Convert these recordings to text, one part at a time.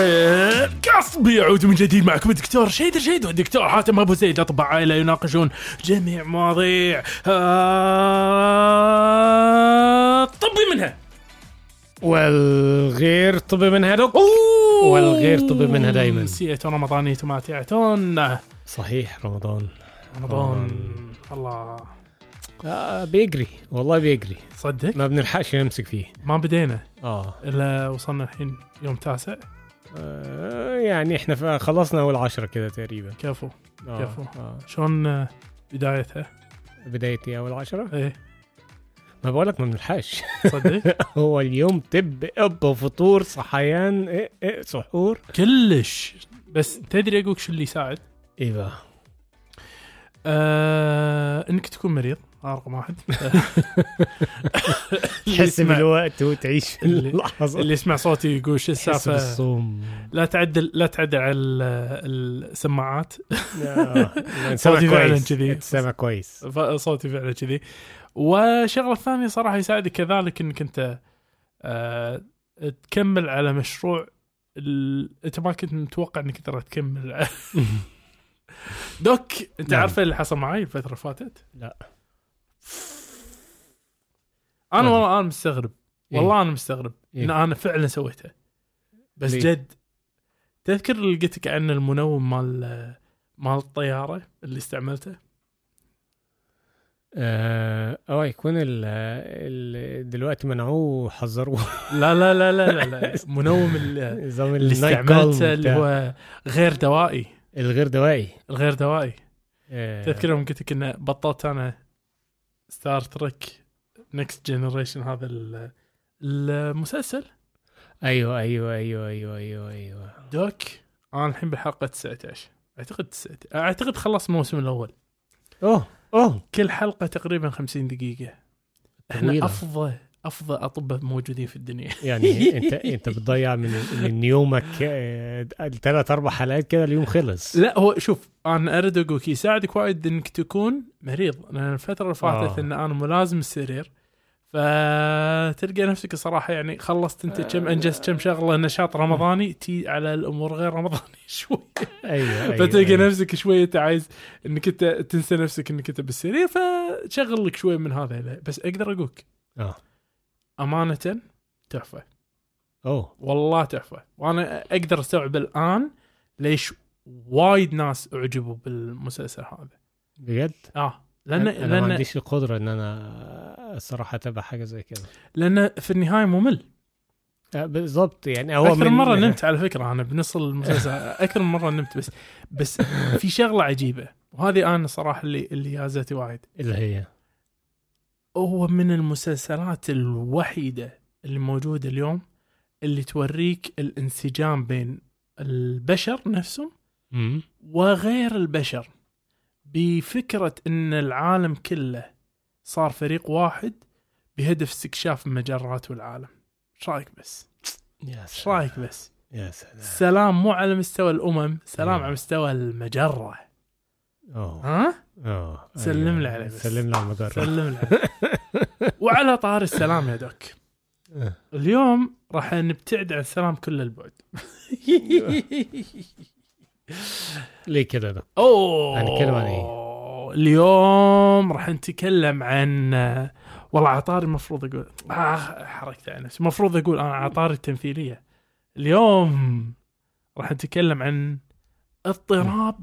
آه، قصبي يعود من جديد معكم الدكتور شيدر شيد والدكتور حاتم أبو زيد اطباء عائله يناقشون جميع مواضيع آه، طبي منها. والغير طبي منها دوك. والغير طبي منها دايماً. سيئة رمضانية ماتعة صحيح رمضان. رمضان. الله. آه بيجري. والله بيجري. صدق؟ ما بنلحقش نمسك فيه. ما بدينا. آه, إلا وصلنا الحين يوم تاسع. آه يعني إحنا خلصنا أول عشرة كده تقريبا. كفو آه كفو. آه. شلون آه، بدايتها؟ بدايتي أول عشرة؟ إيه. ما بقولك ما بنلحقش. صدق؟ هو اليوم تب أب فطور صحيان إيه إيه سحور. كلش. بس تدري أقولك شو اللي يساعد؟ إيه بقى؟ آه إنك تكون مريض. رقم واحد تحس بالوقت وتعيش في اللي- يسمع صوتي يقول شو السالفة لا تعدل لا تعدل على ال- السماعات آه، صوتي فعلاً كذي. سمع كويس صوتي فعلا كذي والشغله الثانية صراحة يساعدك كذلك إنك أنت آه تكمل على مشروع. أنت ما كنت متوقع إنك تقدر تكمل دوك أنت نعم. عارف اللي حصل معي الفترة اللي فاتت؟ لا. أنا. والله أنا مستغرب إيه؟ والله أنا مستغرب إيه؟ إن أنا فعلا سويتها بس ليه؟ جد تذكر اللي قلت لك عن المنوم مال مال الطيارة اللي استعملته آه آه يكون ال ال دلوقتي منعوه وحذروه لا لا لا لا لا, لا. منوم اللي, استعملته اللي. هو غير دوائي الغير دوائي الغير دوائي آه تذكر يوم قلت لك إنه بطالع أنا Star Trek Next Generation هذا ال- المسلسل؟ أيوه أيوه أيوه أيوه أيوه أيوه. doc أنا الحين بالحلقة 19 أعتقد 19 أعتقد خلص الموسم الأول. أوه أوه. كل حلقة تقريبا 50 دقيقة. إحنا طويلة. أفضل. أفضل أطباء موجودين في الدنيا. يعني انت أنت بتضيع من من يومك ثلاث أربع حلقات كده اليوم خلص. لا هو شوف أنا أريد أقولك يساعدك وايد إنك تكون مريض. لأن الفترة اللي فاتت آه. إن أنا ملازم السرير فتلقى نفسك صراحة يعني خلصت أنت كم أنجزت كم شغلة نشاط رمضاني تي على الأمور غير رمضاني شوي. أيوه أيوه فتلقى أيوة. نفسك شوية أنت عايز إنك أنت تنسى نفسك إنك أنت بالسرير فتشغل لك شوي من هذا. بس أقدر أقولك آه. أمانة تحفة. أوه. والله تحفة. وأنا أقدر أستوعب الآن ليش وايد ناس أعجبوا بالمسلسل هذا. بجد؟ آه. لأن أنا ما لأن عنديش القدرة إن أنا الصراحه أتابع حاجة زي كده لأن في النهاية ممل. آه، بالضبط. يعني هو أكثر من- مرة نمت على فكرة. أنا بنص المسلسل أكثر من مرة نمت بس بس في شغلة عجيبة. وهذه أنا صراحة اللي اللي يازتي وايد. اللي هي؟ هو من المسلسلات الوحيدة اللي موجوده اليوم اللي توريك الانسجام بين البشر نفسهم وغير البشر بفكرة أن العالم كله صار فريق واحد بهدف استكشاف المجرات والعالم إيش رأيك بس؟ يا إيش سلام رأيك بس؟ يا سلام سلام مو على مستوى الأمم سلام. على مستوى المجرة أوه ها؟ آه سلم. لي عليه بس. سلم لي على المجرة سلم لي وعلى طار السلام يا دوك. آه. اليوم راح نبتعد عن السلام كل البعد. ليه كده ده؟ أوه. هنتكلم عن اليوم راح نتكلم عن والله عطاري المفروض أقول آه حركت على نفسي. المفروض أقول أنا عطاري التمثيلية. اليوم راح نتكلم عن اضطراب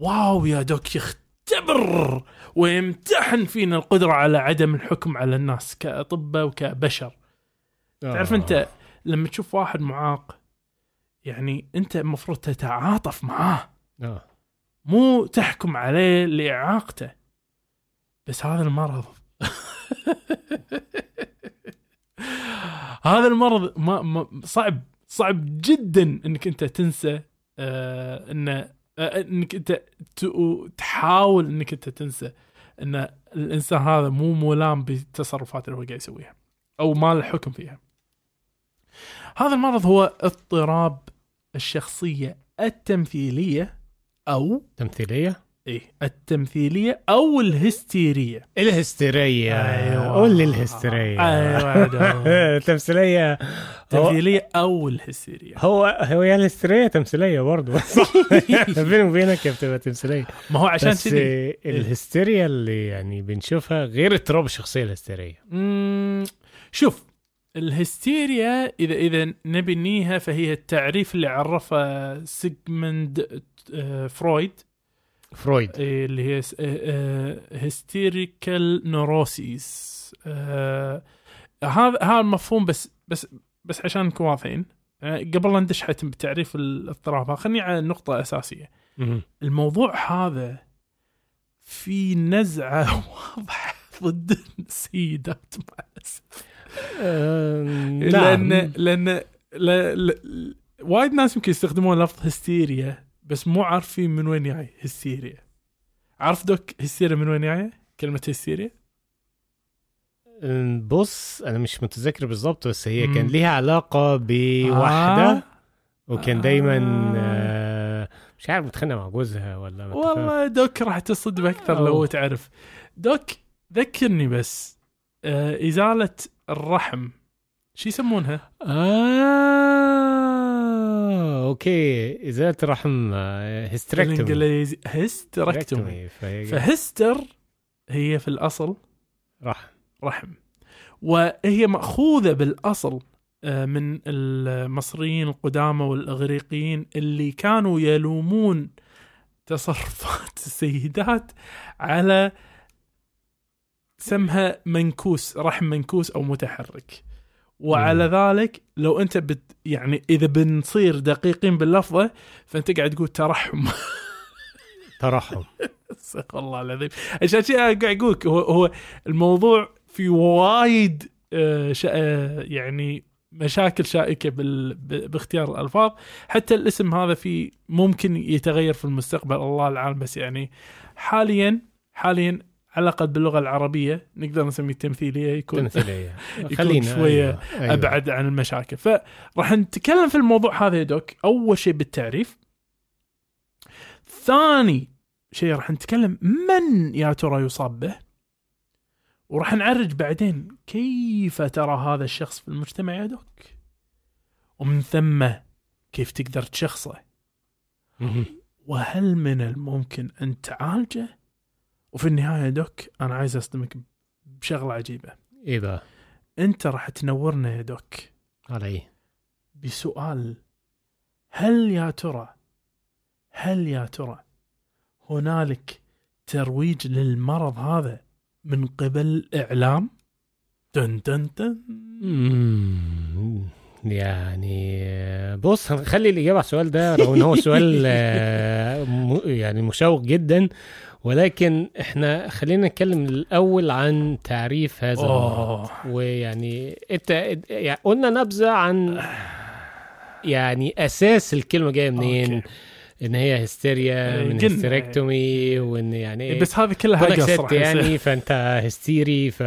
واو يا دوك يختبر ويمتحن فينا القدرة على عدم الحكم على الناس كأطباء وكبشر. تعرف آه. أنت لما تشوف واحد معاق يعني أنت المفروض تتعاطف معاه. آه. مو تحكم عليه لإعاقته. بس هذا المرض. هذا المرض ما, ما صعب صعب جدا إنك أنت تنسى آه إنه آه إنك أنت تحاول إنك أنت تنسى إن الإنسان هذا مو ملام بالتصرفات اللي هو قاعد يسويها أو ما له حكم فيها. هذا المرض هو اضطراب الشخصية التمثيلية أو تمثيلية؟ اي التمثيلية أو الهستيرية. الهستيرية. أيوة. قول لي الهستيرية. أيوه هو التمثيليه أو الهستيرية. هو هو يا الهستيرية تمثيلية برضه بيني وبينك هي بتبقى تمثيلية. ما هو عشان بس الهستيريا اللي يعني بنشوفها غير اضطراب الشخصية الهستيرية. مم، شوف الهستيريا إذا إذا نبي نييها فهي التعريف اللي عرفه سيجموند آه، فرويد. فرويد إيه، اللي هي hysterical neurosis هذا هذا المفهوم بس بس بس عشان نكون واضحين. قبل لا ندش حتى بتعريف الاضطراب خليني على نقطة أساسية. مهم. الموضوع هذا في نزعة واضحة ضد السيدات. مع الأسف آه، لأن نعم. لأن لا لا وايد ناس يمكن يستخدمون لفظ هستيريا بس مو عارفين من وين جاي هستيريا عارف دوك هستيريا من وين جاية؟ كلمة هستيريا؟ بص أنا مش متذكر بالظبط بس هي مم. كان ليها علاقة بواحدة آه. وكان آه. دايما آه، مش عارف متخانقة مع جوزها ولا. والله دوك راح تصدم أكثر لو. تعرف دوك ذكرني بس آه إزالة الرحم شو يسمونها؟ آه أوكي إزالة الرحم hysterectomy. بالانجليزي hysterectomy ف hyster هي في الأصل راح رحم. وهي مأخوذة بالأصل آه، من المصريين القدامى والإغريقيين اللي كانوا يلومون تصرفات السيدات على اسمها منكوس رحم منكوس أو متحرك. وعلى ذلك لو انت بت يعني إذا بنصير دقيقين باللفظة فأنت قاعد تقول ترحم. ترحم. استغفر الله العظيم. عشان أنا قاعد أقول هو هو الموضوع في وايد آه، آه، يعني مشاكل شائكة بال... باختيار الألفاظ. حتى الاسم هذا في ممكن يتغير في المستقبل الله العالم بس يعني حاليا حاليا على الأقل باللغة العربية نقدر نسميه تمثيليه يكون تمثيلية يكون خلينا شوية أيوة. أيوة. أبعد عن المشاكل. فراح نتكلم في الموضوع هذا يا دوك. أول شيء بالتعريف. ثاني شيء راح نتكلم من يا ترى يصاب به. وراح نعرج بعدين كيف ترى هذا الشخص في المجتمع يا دوك. ومن ثم كيف تقدر تشخصه. وهل من الممكن أن تعالجه؟ وفي النهاية دوك أنا عايز أصدمك بشغلة عجيبة. إيه بقى؟ أنت راح تنورنا يا دوك. علي بسؤال هل يا ترى هل يا ترى هنالك ترويج للمرض هذا من قبل الإعلام؟ تن تن تن مم. يعني بص هنخلي الإجابة على السؤال ده رغم إن هو سؤال آه، يعني مشوق جدا. ولكن إحنا خلينا نتكلم الأول عن تعريف هذا المرض أوه. ويعني إنت يعني قلنا نبذة عن يعني أساس الكلمة جاية منين أوكي. إن هي هستيريا إيه، من جن. hysterectomy وإن يعني بس هذه كلها راح يصير. يعني فأنت هستيري ف...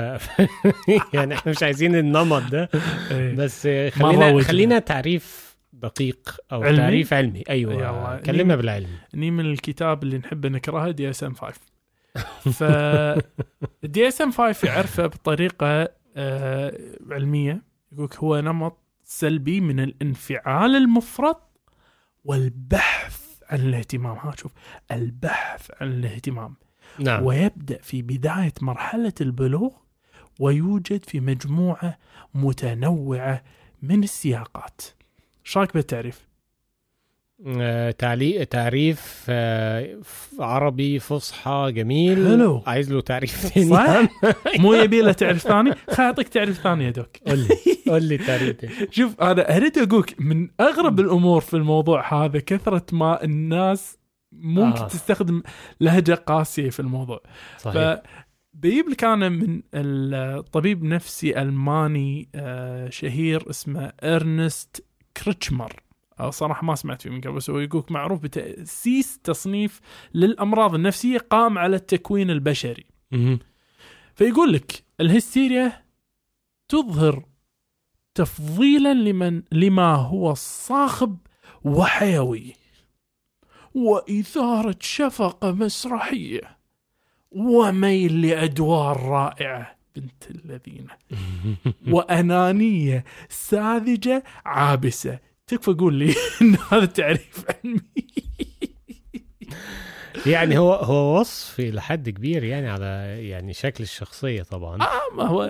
يعني إحنا مش عايزين النمط ده إيه. بس خلينا. خلينا تعريف دقيق أو علمي؟ تعريف علمي. أيوه يلا. كلمنا بالعلم اني من الكتاب اللي نحب نكرهه دي اس ام 5 ف دي اس ام 5 يعرفه بطريقة آه علمية. يقولك هو نمط سلبي من الانفعال المفرط والبحث عن الاهتمام. ها شوف. البحث عن الاهتمام. نعم. ويبدأ في بداية مرحلة البلوغ ويوجد في مجموعة متنوعة من السياقات. إيش رايك بالتعريف؟ آه تعليق تعريف آه عربي فصحى جميل حلو. عايز له تعريف ثاني صح؟ مو يبي له تعريف ثاني؟ خل أعطيك تعريف ثاني يا دوك. قول لي قول لي تعريف. شوف أنا أريد أقولك من أغرب الأمور في الموضوع هذا كثرة ما الناس ممكن آه. تستخدم لهجة قاسية في الموضوع. صحيح فبيجيب لك أنا من الطبيب نفسي ألماني آه، شهير اسمه إرنست كريتشمر. صراحة ما سمعت فيه من قبل بس هو يقولك معروف بتأسيس تصنيف للأمراض النفسية قام على التكوين البشري. فيقول لك الهستيريا تظهر تفضيلا لمن لما هو صاخب وحيوي وإثارة شفقة مسرحية وميل لأدوار رائعة. بنت الذين. وأنانية ساذجة عابسة. تكفى قول لي إن هذا تعريف علمي. يعني هو هو وصف لحد كبير يعني على يعني شكل الشخصية طبعا. آه ما هو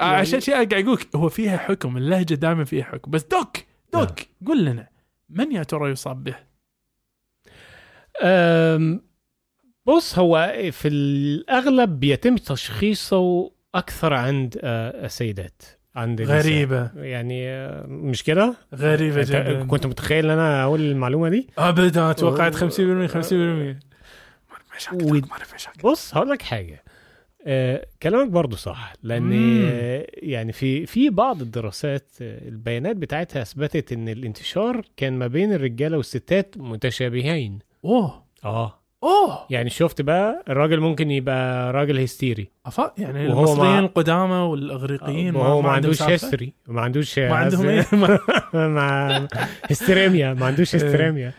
آه عشان شيء قاعد أقول هو فيها حكم اللهجة دائما فيها حكم. بس دوك دوك قل لنا من يا ترى يصاب به؟ بص هو في الأغلب بيتم تشخيصه أكثر عند آه، السيدات عند. غريبة يعني آه، مش كده؟ غريبة أنت جدا كنت متخيل إن أنا أقول المعلومة دي؟ ابدا توقعت 50% 50% ما اعرف إيش و-. بص هقول لك حاجة آه، كلامك برضو صح لأن. آه، يعني في في بعض الدراسات البيانات بتاعتها أثبتت إن الانتشار كان ما بين الرجالة والستات متشابهين أوه آه أوه! يعني شفت بقى الراجل ممكن يبقى راجل هيستيري أفا يعني وهو المصريين مع- القدامى والأغريقيين وهو ما عندهم عندوش سالفة؟ هيستوري ما عندوش ما عندهم إيه؟ مع هستيريميا ما عندوش هستيريميا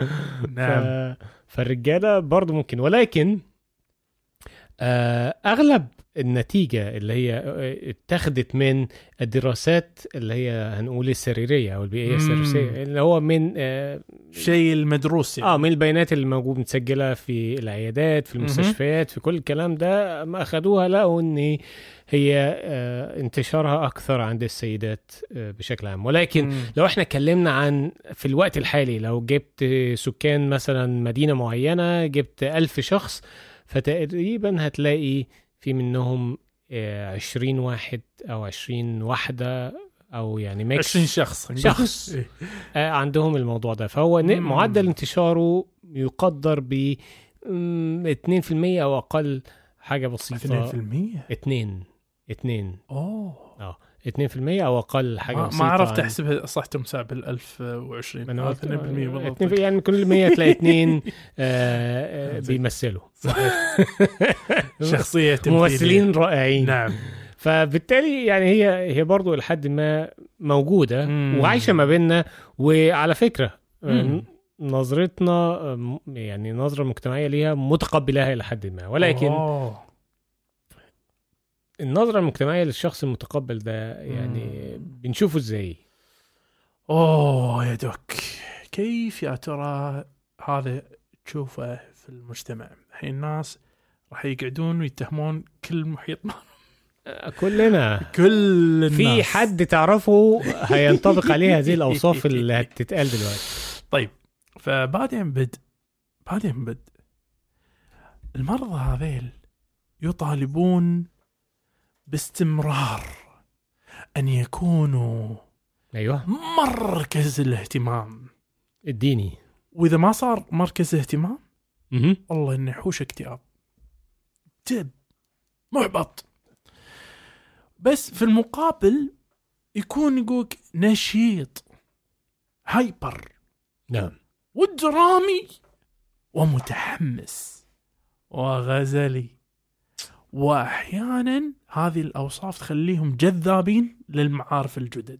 نعم. ف... فالرجالة برضو ممكن. ولكن أغلب النتيجة اللي هي آه، اتخذت من الدراسات اللي هي هنقول السريرية أو البيئية. السريرية اللي هو من آه, شيء المدروس يعني آه من البيانات اللي موجود متسجلة في العيادات في. المستشفيات في كل الكلام ده ما أخذوها لقوا ان هي آه انتشارها أكثر عند السيدات آه بشكل عام ولكن مم. لو إحنا اتكلمنا عن في الوقت الحالي لو جبت سكان مثلا مدينة معينة جبت ألف شخص فتقريبا هتلاقي في منهم آه، عشرين واحد أو عشرين واحدة أو يعني ميكس 20 شخص. شخص. إيه. آه، عندهم الموضوع ده فهو. معدل انتشاره يقدر ب مم، 2% أو أقل حاجة بسيطة 2% اتنين اتنين أوه 2% أو أقل حاجة ما, بسيطة ما عرفت احسبها صح تمسح بال 1020 أنا آه، قلت 2% بالضبط يعني كل 100 تلاقي اثنين آه، آه،. بيمثلوا شخصية. ممثلين رائعين نعم فبالتالي يعني هي هي برضو لحد ما موجودة مم. وعايشة ما بيننا وعلى فكرة مم. نظرتنا آه، م- يعني النظره المجتمعيه ليها متقبلاها إلى حد ما ولكن أوه. النظرة المجتمعية للشخص المتقبل ده يعني بنشوفه إزاي؟ أوه يا دوك. كيف يا ترى هذا تشوفه في المجتمع؟ الحين الناس راح يقعدون ويتهمون كل محيطنا آه، كلنا. كل الناس. في حد تعرفه هينطبق عليه هذه الأوصاف اللي هتتقال دلوقتي. فبعدين بد بعدين بد. المرضى هذيل يطالبون باستمرار أن يكونوا أيوه. مركز الاهتمام. اديني. وإذا ما صار مركز اهتمام. والله إنه يحوش اكتئاب. تب محبط. بس في المقابل يكون يقولك نشيط. هايبر. نعم. ودرامي. ومتحمس. وغزلي. واحيانا هذه الأوصاف تخليهم جذابين للمعارف الجدد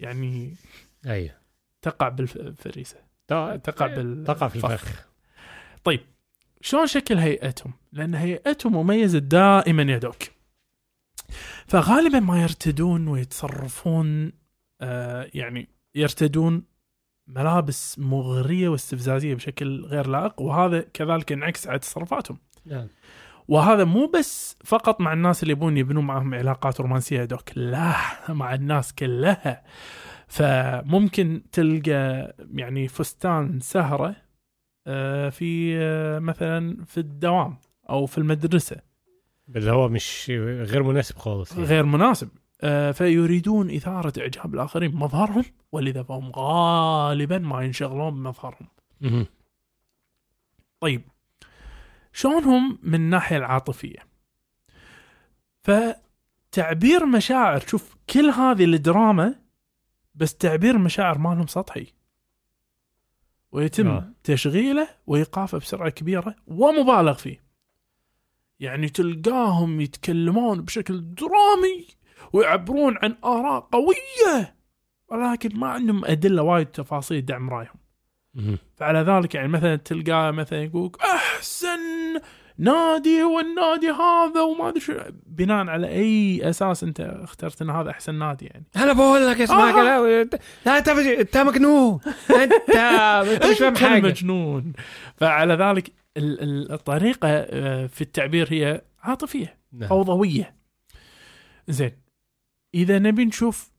يعني أيوه تقع بالفريسة تقع بال تقع في الفخ شلون شكل هيئتهم؟ لأن هيئتهم مميزة دائما يا دوك. فغالبا ما يرتدون ويتصرفون آه يعني يرتدون ملابس مغرية واستفزازية بشكل غير لائق وهذا كذلك ينعكس على تصرفاتهم. نعم وهذا مو بس فقط مع الناس اللي يبون يبنون معهم علاقات رومانسية دوك، لا مع الناس كلها. فممكن تلقى يعني فستان سهرة آه، في آه، مثلا في الدوام أو في المدرسة هو مش غير مناسب خالص يعني. غير مناسب آه، فيريدون إثارة إعجاب الآخرين بمظهرهم ولذا فهم غالبا ما ينشغلون بمظهرهم. طيب شلونهم من الناحيه العاطفية؟ فتعبير مشاعر شوف كل هذه الدراما بس تعبير المشاعر مالهم سطحي ويتم آه. تشغيله وإيقافه بسرعة كبيرة ومبالغ فيه يعني تلقاهم يتكلمون بشكل درامي ويعبرون عن آراء قوية ولكن ما عندهم أدلة وايد تفاصيل دعم رأيهم. فعلى ذلك يعني مثلا تلقاه مثلا يقول أحسن نادي هو النادي هذا وما أدري شو. بناء على أي أساس أنت اخترت إن هذا أحسن نادي يعني. أنا بقول لك اسمع آه. لا أنت أنت مجنون. أنت انت مش فاهم أنت حاجة. المجنون فعلى ذلك ال- ال- الطريقة آه، في التعبير هي عاطفية نعم. فوضويه زين. إذا نبي نشوف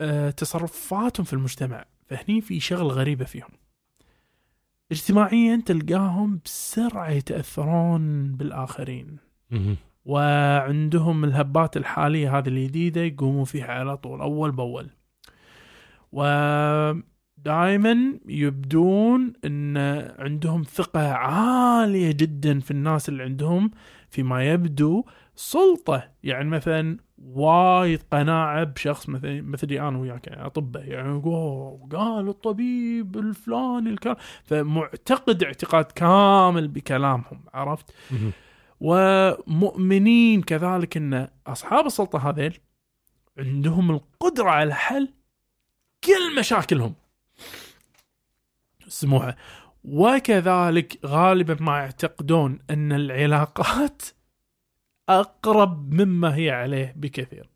آه، تصرفاتهم في المجتمع فهني في شغله غريبة فيهم. اجتماعيا تلقاهم بسرعة يتأثرون بالآخرين. وعندهم الهبات الحالية هذه الجديدة يقوموا فيها على طول أول بأول. ودائما يبدون إن عندهم ثقة عالية جدا في الناس اللي عندهم فيما يبدو سلطة. يعني مثلا وايد قناعة بشخص مثلا مثلي أنا وياك يعني أطباء يعني قال الطبيب الفلاني الكلام. فمعتقد اعتقاد كامل بكلامهم عرفت؟ ومؤمنين كذلك إن أصحاب السلطة هذيل عندهم القدرة على حل كل مشاكلهم. سموها وكذلك غالبا ما يعتقدون إن العلاقات أقرب مما هي عليه بكثير.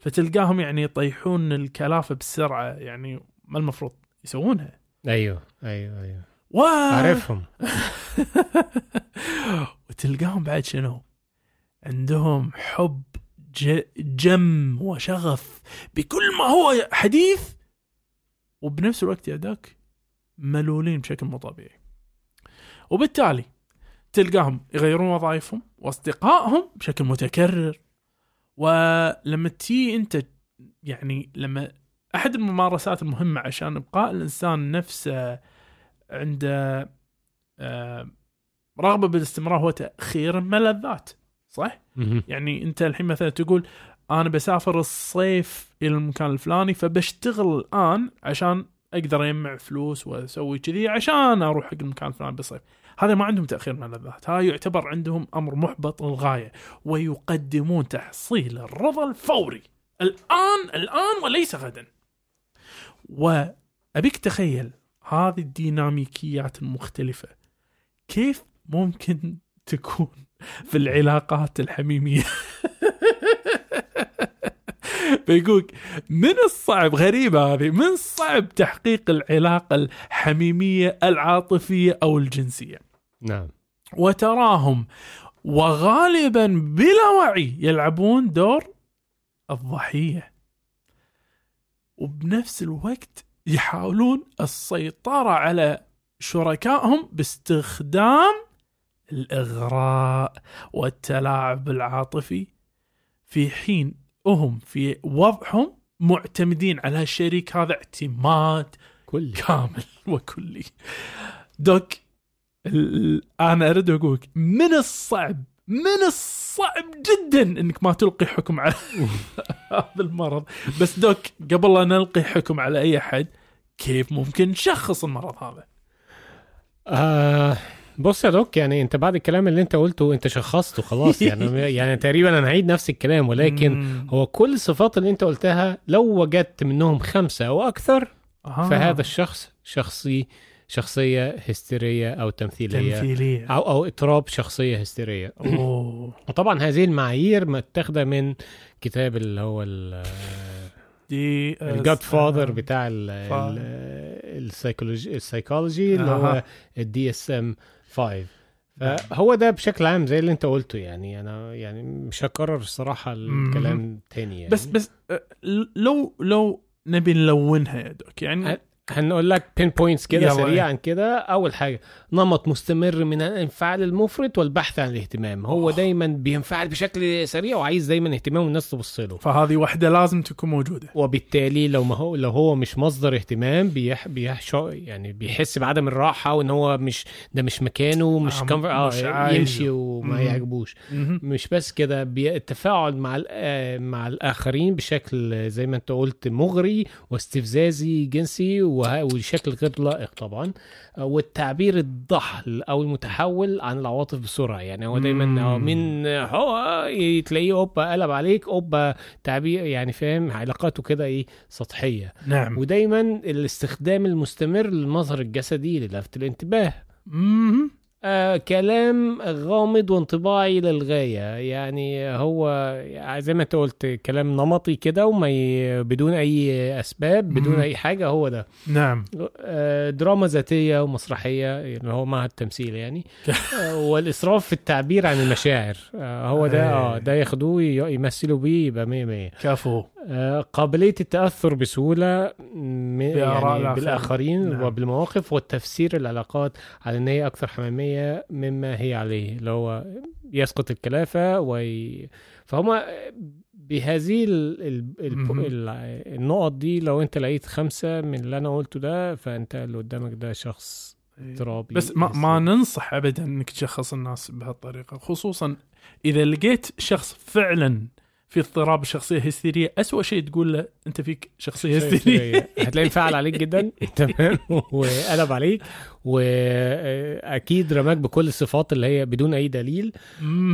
فتلقاهم يعني يطيحون الكلافة بسرعة يعني ما المفروض يسوونها. أيوه أيوه أيوه. و... عارفهم وتلقاهم بعد شنو؟ عندهم حب ج... جم وشغف بكل ما هو حديث وبنفس الوقت يدك ملولين بشكل مو طبيعي. وبالتالي تلقاهم يغيرون وظائفهم واصدقائهم بشكل متكرر. ولما تي انت يعني لما أحد الممارسات المهمة عشان ابقاء الإنسان نفسه عنده آه، رغبة بالاستمرار هو تاخير الملذات صح؟ يعني انت الحين مثلا تقول أنا بسافر الصيف إلى المكان الفلاني فبشتغل الآن عشان أقدر أجمع فلوس وأسوي كذي عشان أروح حق المكان الفلاني بالصيف. هذا ما عندهم تأخير ملذات هذا يعتبر عندهم أمر محبط للغاية ويقدمون تحصيل الرضا الفوري. الآن الآن وليس غدا. وأبيك تخيل هذه الديناميكيات المختلفة كيف ممكن تكون في العلاقات الحميمية؟ فيقولك من الصعب؟ غريبة هذه. من الصعب تحقيق العلاقة الحميمية العاطفية أو الجنسية؟ نعم. وتراهم. وغالبا بلا وعي يلعبون دور الضحية. وبنفس الوقت يحاولون السيطرة على شركائهم باستخدام الإغراء والتلاعب العاطفي. في حين هم في وضعهم معتمدين على الشريك هذا اعتماد كل كامل وكلي. دوك أنا اريد اقولك من الصعب من الصعب جدا إنك ما تلقي حكم على هذا المرض بس دوك قبل لا نلقي حكم على أي أحد كيف ممكن نشخص المرض هذا آه بص يا دوك يعني أنت بعد الكلام اللي أنت قلته أنت شخصته خلاص يعني يعني تقريبا أنا هعيد نفس الكلام ولكن. هو كل الصفات اللي أنت قلتها لو وجدت منهم خمسة أو أكثر آه. فهذا الشخص شخصي شخصية هستيرية أو تمثيلية تمثيلية. أو أو اضطراب شخصية هستيرية. أوه. وطبعا هذه المعايير متاخدة من كتاب اللي هو ده ال godfather بتاع ف- ال psychology ال psychology اللي هو. ال DSM 5 فهو ده بشكل عام زي اللي انت قلته يعني. أنا يعني مش هكرر الصراحة الكلام تاني يعني. بس بس آه، لو لو نبي نلونها يا دوك يعني. هنقول لك bullet points كده. سريعا كده أول حاجة نمط مستمر من الانفعال المفرط والبحث عن الاهتمام هو أوه. دايما بينفعل بشكل سريع وعايز دايما اهتمام والناس تبص له فهذه واحدة لازم تكون موجودة وبالتالي لو ما هو لو هو مش مصدر اهتمام بيح بيحشو يعني بيحس بعدم الراحة وإن هو مش ده مش مكانه مش آه، كمف... آه مش عايزه. يمشي وما. يعجبوش. مش بس كده بي- التفاعل مع آه، مع الآخرين بشكل زي ما أنت قلت مغري واستفزازي جنسي و... وشكل غير لائق طبعا آه، والتعبير الضحل أو المتحول عن العواطف بسرعة يعني هو دايما. آه، من هو تلاقيه أوبا قلب عليك أوبا تعبير يعني فاهم علاقاته كده إيه سطحية نعم ودايما الاستخدام المستمر للمظهر الجسدي للفت الانتباه. آه كلام غامض وانطباعي للغاية يعني هو زي ما أنت قلت كلام نمطي كده وما ي... بدون أي أسباب بدون. أي حاجة هو ده. نعم. آه دراما ذاتية ومسرحية اللي هو مع التمثيل يعني. آه والإسراف في التعبير عن المشاعر. آه هو ده آه ده ياخدوه يمثلوا بيه يبقى مية مية. كفو. آه، قابلية التأثر بسهولة يعني الآخرين. بالآخرين نعم. وبالمواقف والتفسير العلاقات على أن هي أكثر حميمية مما هي عليه اللي هو يسقط الكلافة وي... فهم بهذه ال... ال... مهم. ال... ال... النقط دي لو أنت لقيت خمسة من اللي أنا قلته ده فأنت اللي قدامك ده شخص اضطرابي بس ما, ما ننصح ابدا إنك تشخص الناس بهالطريقة خصوصا إذا لقيت شخص فعلا في اضطراب شخصية هستيرية. أسوأ شيء تقول له أنت فيك شخصية هستيرية. هتلاقي انفعل عليك جدا. تمام. وقلب عليك. وأكيد رماك بكل الصفات اللي هي بدون أي دليل.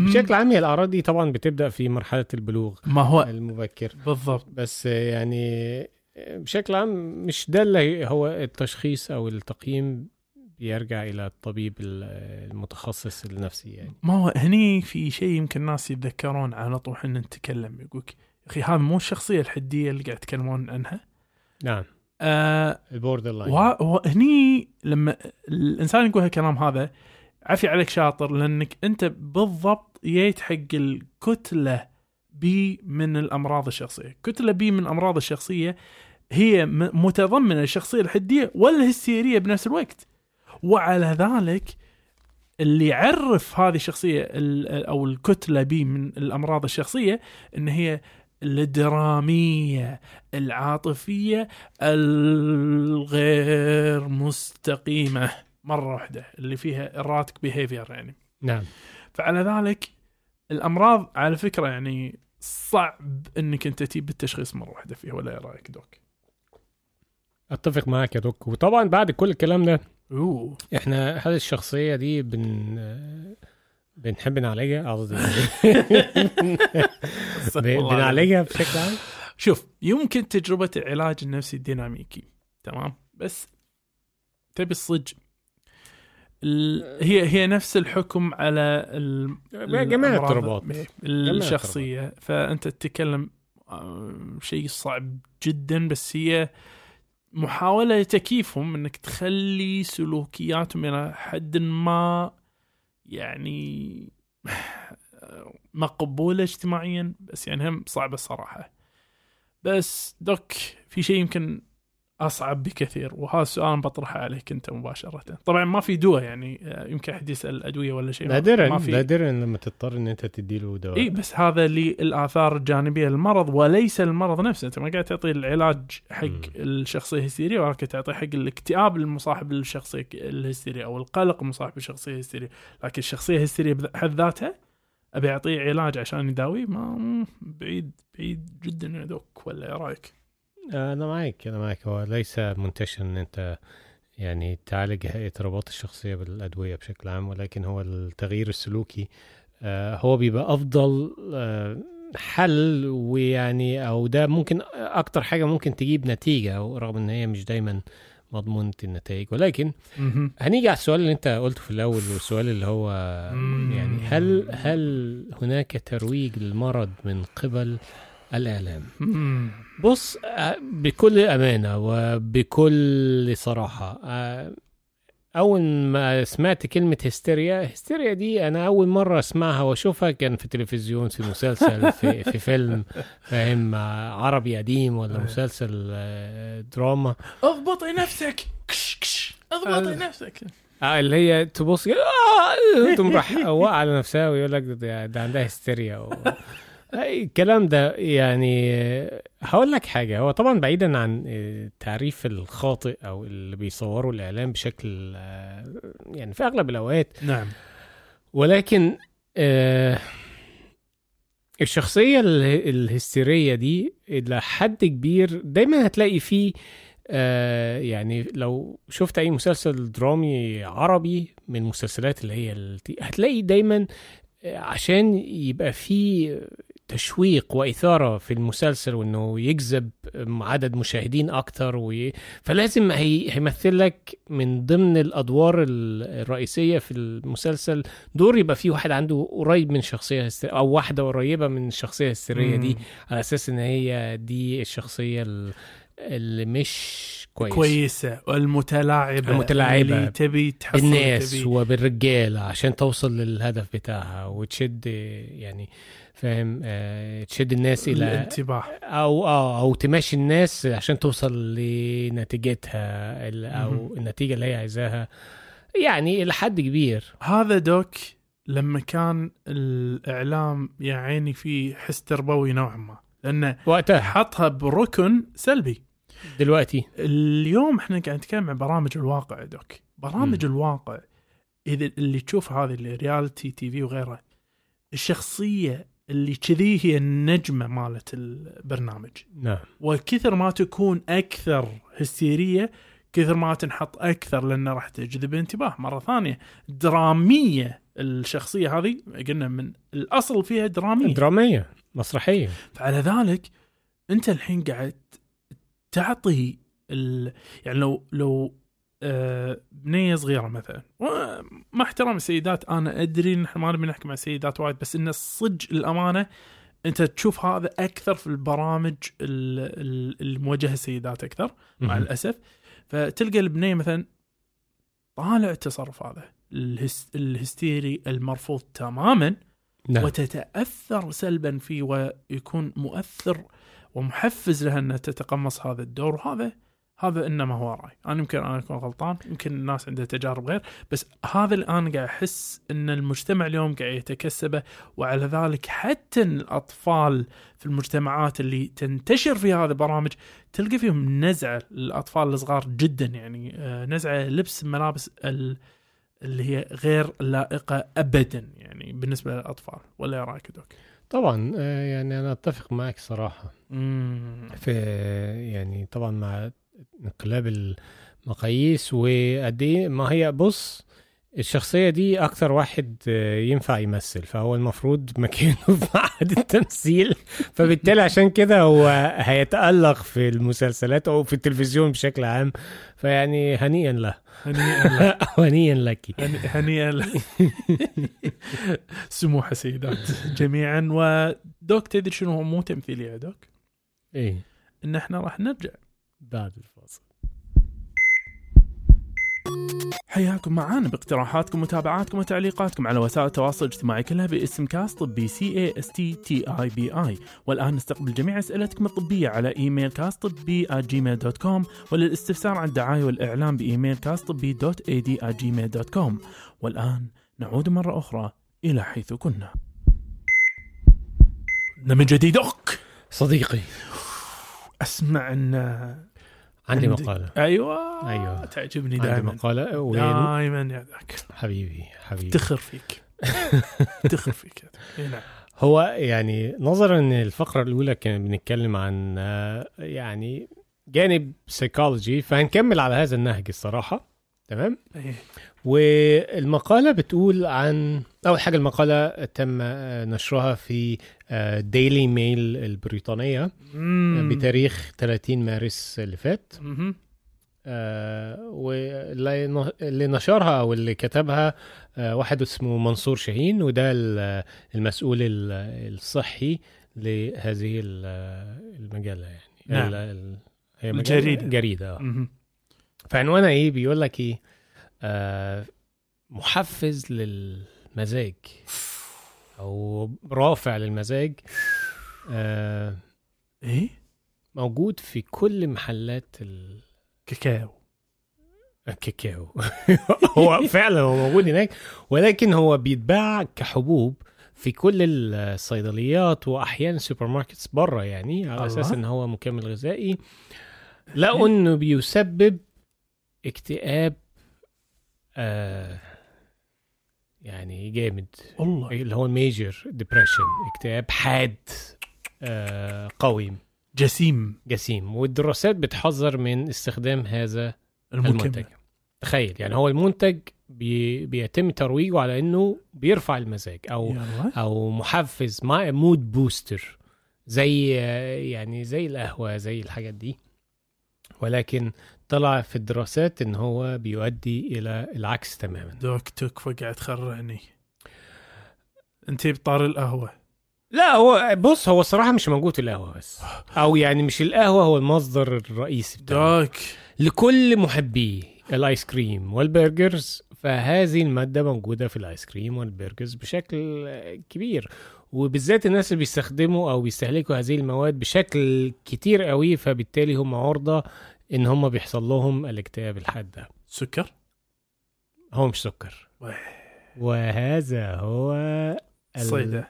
بشكل عام هي الأعراض دي طبعا بتبدأ في مرحلة البلوغ ما هو المبكر. بالضبط. بس يعني بشكل عام مش ده اللي هو التشخيص أو التقييم بيرجع إلى الطبيب المتخصص النفسي يعني. ما هو هني في شيء يمكن الناس يتذكرون على طول إحنا نتكلم يقولك أخي هذا مو الشخصية الحدية اللي قاعد يتكلمون عنها؟ نعم. آه ال borderline وه- وهني لما الإنسان يقول هالكلام هذا عفي عليك شاطر لأنك أنت بالضبط جيت حق الكتلة بي من الأمراض الشخصية، كتلة بي من الامراض الشخصية هي متضمنة الشخصية الحدية والهستيريه بنفس الوقت. وعلى ذلك اللي يعرف هذه الشخصية ال- أو الكتلة بي من الأمراض الشخصية إن هي الدرامية العاطفية الغير مستقيمة. مرة واحدة اللي فيها erratic behavior يعني. نعم. فعلى ذلك الأمراض على فكرة يعني صعب إنك أنت تجيب التشخيص مرة واحدة فيها ولا إيه رأيك دوك؟ أتفق معاك يا دوك. وطبعا بعد كل الكلام ده أوه. إحنا هل الشخصية دي بن بنحب نعالجها؟ قصدي. ب- بنعالجها بشكل عام؟ شوف يمكن تجربة العلاج النفسي الديناميكي تمام؟ بس تبي الصج. ال... هي هي نفس الحكم على. جميع الاضطرابات. الشخصية. فأنت تتكلم آه، شيء صعب جدا بس هي محاولة تكييفهم إنك تخلي سلوكياتهم إلى حد ما يعني مقبولة اجتماعيا. بس يعني هم صعبة الصراحة بس دوك في شيء يمكن أصعب بكثير وهذا السؤال بطرحه عليك أنت مباشرة. طبعا ما في دواء يعني آه، يمكن أحد يسأل أدوية ولا شيء. نادرا ما في. نادرا لما تضطر إن أنت تديله دواء. إي بس هذا للآثار الجانبية للمرض وليس المرض نفسه. أنت ما قاعد تعطي العلاج حق مم. الشخصية الهستيرية ولكن تعطي حق الاكتئاب المصاحب للشخصية الهستيرية أو القلق المصاحب للشخصية الهستيرية. لكن الشخصية الهستيرية بحد ذاتها أبي أعطيه علاج عشان يداويه ما بعيد بعيد جدا يا دوك ولا إيه رأيك؟ أنا معاك أنا معاك هو ليس منتشر إن أنت يعني تعالج اضطرابات الشخصية بالأدوية بشكل عام ولكن هو التغيير السلوكي آه، هو بيبقى أفضل آه، حل ويعني أو ده ممكن أكتر حاجة ممكن تجيب نتيجة رغم إن هي مش دايما مضمونة النتائج ولكن. هنيجي على السؤال اللي أنت قلته في الأول والسؤال اللي هو. يعني هل هل هناك ترويج للمرض من قبل الإعلام مم. بص آه، بكل أمانة وبكل صراحة آه، أول ما سمعت كلمة هستيريا هستيريا دي أنا أول مرة أسمعها وأشوفها كان في تلفزيون في مسلسل في, في فيلم فاهم آه، عربي قديم ولا أيه. مسلسل دراما اضبطي نفسك كش كش اضبطي آه. نفسك آه، اللي هي تبص كده، آه، تقوم راح واقع على نفسها ويقول لك ده, ده عندها هستيريا و... الكلام ده يعني آه، هقول لك حاجة. هو طبعا بعيدا عن آه، التعريف الخاطئ أو اللي بيصوره الإعلام بشكل آه، يعني في أغلب الأوقات. نعم. ولكن آه، الشخصية ال- الهستيرية دي إلى حد كبير دايما هتلاقي فيه آه يعني لو شفت أي مسلسل درامي عربي من المسلسلات اللي هي التي هتلاقي دايما آه، عشان يبقى في تشويق وإثارة في المسلسل وإنه يجذب عدد مشاهدين أكتر وي... فلازم هي... هيمثل لك من ضمن الأدوار ال- الرئيسية في المسلسل دور يبقى فيه واحد عنده قريب من شخصية هستيرية أو واحدة قريبة من الشخصية الهستيرية دي على أساس إن هي دي الشخصية ال- اللي مش كويس, كويسة والمتلاعبة المتلاعبة اللي تبي تحصل بالناس تبي. وبالرجالة عشان توصل للهدف بتاعها وتشد يعني فاهم آه تشد الناس إلى الانتباه. أو آه أو تمشي الناس عشان توصل لنتيجتها أو. النتيجة اللي هي عايزاها. يعني إلى حد كبير. هذا دوك لما كان الإعلام يا عيني فيه حس تربوي نوعا ما. لأنه وقتها. حطها بركن سلبي. دلوقتي. اليوم إحنا قاعد نتكلم عن برامج الواقع يا دوك. برامج مم. الواقع إذا اللي تشوف هذه الريالتي تي في وغيره الشخصية اللي كذي هي النجمة مالت البرنامج. نعم. وكثر ما تكون أكثر هستيرية كثر ما تنحط أكثر لأنه راح تجذب انتباه مرة ثانية درامية الشخصية هذه قلنا من الأصل فيها درامية. درامية مسرحية. فعلى ذلك أنت الحين قاعد تعطي ال... يعني لو لو بنية صغيرة مثلا. مع احترام السيدات أنا أدري إن إحنا ما نبي نحكي مع السيدات وايد بس إن الصج الأمانة أنت تشوف هذا أكثر في البرامج ال- ال- الموجهة للسيدات أكثر مع. الأسف. فتلقى البنية مثلا طالع التصرف هذا الهس... الهستيري المرفوض تماما نعم. وتتأثر سلبا فيه ويكون مؤثر ومحفز لها إنها تتقمص هذا الدور. وهذا هذا انما هو رأي. أنا يمكن أنا أكون غلطان يمكن الناس عندها تجارب غير بس هذا اللي أنا قاعد أحس إن المجتمع اليوم قاعد يتكسبه وعلى ذلك حتى الأطفال في المجتمعات اللي تنتشر في هذه البرامج تلقى فيهم نزعة للاطفال الصغار جدا يعني آه، نزعة لبس ملابس ال- اللي هي غير لائقة ابدا يعني بالنسبة للأطفال. ولا إيه رأيك دوك؟ طبعا آه، يعني أنا أتفق معك صراحة. امم في يعني طبعا مع انقلاب المقاييس وقد إيه ما هي بص الشخصية دي أكتر واحد آه، ينفع يمثل فهو المفروض مكانه في معهد التمثيل. فبالتالي عشان كده هو هيتألق في المسلسلات أو في التلفزيون بشكل عام. فيعني هنيئا له. هنيئا له. هنيئا لك. هني- هنيئا له. سموحه سيدات جميعا. ودوك تدري شنو هو مو تمثيلي يا دوك؟ إيه. إن إحنا راح نرجع. بعد. حياكم معانا باقتراحاتكم ومتابعاتكم وتعليقاتكم على وسائل التواصل الاجتماعي كلها باسم كاست طبي C A S T T E B I والآن نستقبل جميع أسئلتكم الطبية على إيميل كاست طبي جيميل dot com وللاستفسار عن الدعاية والإعلام بإيميل كاست طبي dot ad جيميل dot com والآن نعود مرة أخرى إلى حيث كنا. من جديد OK صديقي. أسمع إن عندي عندي- مقالة. أيوه أيوة. تعجبني عندي دائما مقالة وين دائما يا دوك. حبيبي حبيبي. افتخر فيك. افتخر فيك. نعم. هو يعني نظرا ان الفقرة الأولى كان بنتكلم عن آه، يعني جانب سيكولوجي فهنكمل على هذا النهج الصراحة. تمام. والمقالة بتقول عن أول حاجة المقالة تم آه، نشرها في ديلي ميل البريطانية مم. بتاريخ 30 مارس اللي فات. آه، واللي نشرها أو اللي كتبها آه، واحد اسمه منصور شاهين وده ال- المسؤول ال- الصحي لهذه ال- المجلة يعني نعم. ال- هي الجريدة. جريدة آه. مهم. فعنوانها إيه بيقول لك إيه آه محفز للمزاج أو رافع للمزاج آه إيه؟ موجود في كل محلات ال... كاكاو. الكاكاو هو فعلا هو موجود هناك ولكن هو بيتباع كحبوب في كل الصيدليات واحيانا supermarkets بره يعني على الله. أساس إن هو مكمل غذائي. لقوا انه بيسبب اكتئاب آه يعني جامد. والله. اللي هو major depression اكتئاب حاد آه قوي. جسيم. جسيم. والدراسات بتحذر من استخدام هذا المنتج. المكمل تخيل يعني هو المنتج بي بيتم ترويجه على إنه بيرفع المزاج أو أو محفز مع mood booster زي يعني زي القهوة زي الحاجات دي. ولكن طلع في الدراسات إن هو بيؤدي إلى العكس تماما. دوك تكفى قاعد تخرعني انت بطل القهوة. لا هو بص هو الصراحه مش موجود في القهوة بس. أو يعني مش القهوة هو المصدر الرئيسي بتاعه. دوك. لكل محبي الآيس كريم وال burgers فهذه المادة موجودة في الآيس كريم وال burgers بشكل كبير. وبالذات الناس اللي بيستخدموا أو بيستهلكوا هذه المواد بشكل كتير قوي فبالتالي هم عرضة إن هم بيحصل لهم الاكتئاب الحاد ده. سكر؟ هو مش سكر. وهذا هو ال- صيده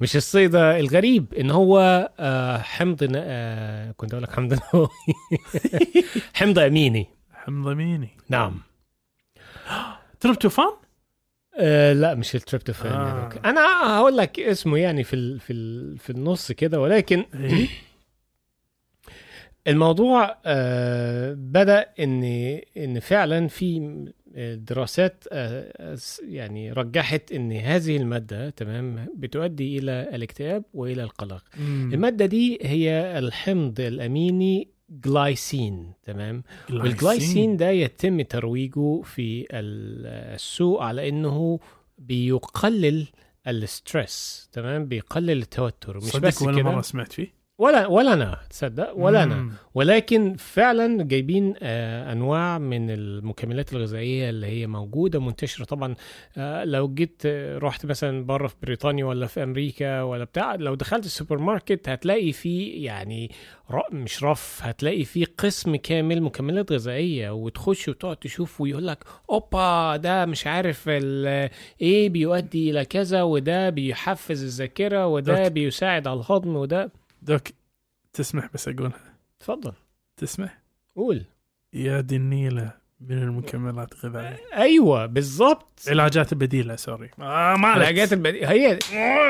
مش الصيدة الغريب إن هو آه، حمض آه، كنت أقول لك حمض حمض أميني. حمض أميني نعم. تربتوفان آه لا مش التريبتوفان آه. أنا هقول لك اسمه يعني في ال في ال في النص كده ولكن إيه. الموضوع آه بدأ إن إن فعلا في دراسات آه يعني رجحت إن هذه المادة تمام بتؤدي إلى الاكتئاب وإلى القلق. مم. المادة دي هي الحمض الأميني جلايسين تمام؟ والجلايسين ده يتم ترويجه في ال- السوق على إنه بيقلل ال stress تمام؟ بيقلل التوتر مش بس كده. مرة سمعت فيه. ولا ولا أنا تصدق ولا أنا. ولكن فعلا جايبين آه أنواع من المكملات الغذائية اللي هي موجودة منتشره طبعا آه لو جيت آه، رحت مثلا بره في بريطانيا ولا في أمريكا ولا بتاع لو دخلت السوبر ماركت هتلاقي فيه يعني مش رف هتلاقي فيه قسم كامل مكملات غذائية وتخش وتقعد تشوف ويقول لك أوبا ده مش عارف إيه بيؤدي إلى كذا وده بيحفز الذاكرة وده. بيساعد على الهضم وده دوك تسمح بس أقولها. اتفضل تسمح؟ قول. يا دي النيلة من المكملات الغذائيه أيوه بالظبط علاجات بديلة sorry. آه ما. العلاجات البديلة. هي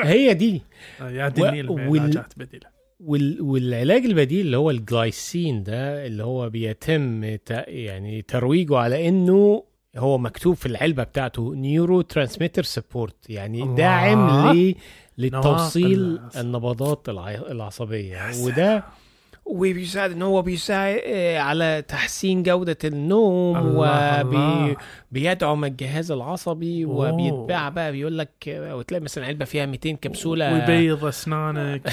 هي دي. آه، يا دي و- النيله من وال- علاجات بديلة. وال... والعلاج البديل اللي هو الجلايسين ده اللي هو بيتم ت... يعني ترويجه على إنه هو مكتوب في العلبة بتاعته neurotransmitter support يعني. داعم ل... للتوصيل نواقل. النبضات الع... العصبية وده وبيساعد إن هو بيساعد آه، على تحسين جودة النوم. وبيدعم الجهاز العصبي أوه. وبيتباع بقى بيقول لك آه، وتلاقي مثلا علبة فيها 200 كبسولة ويبيض أسنانك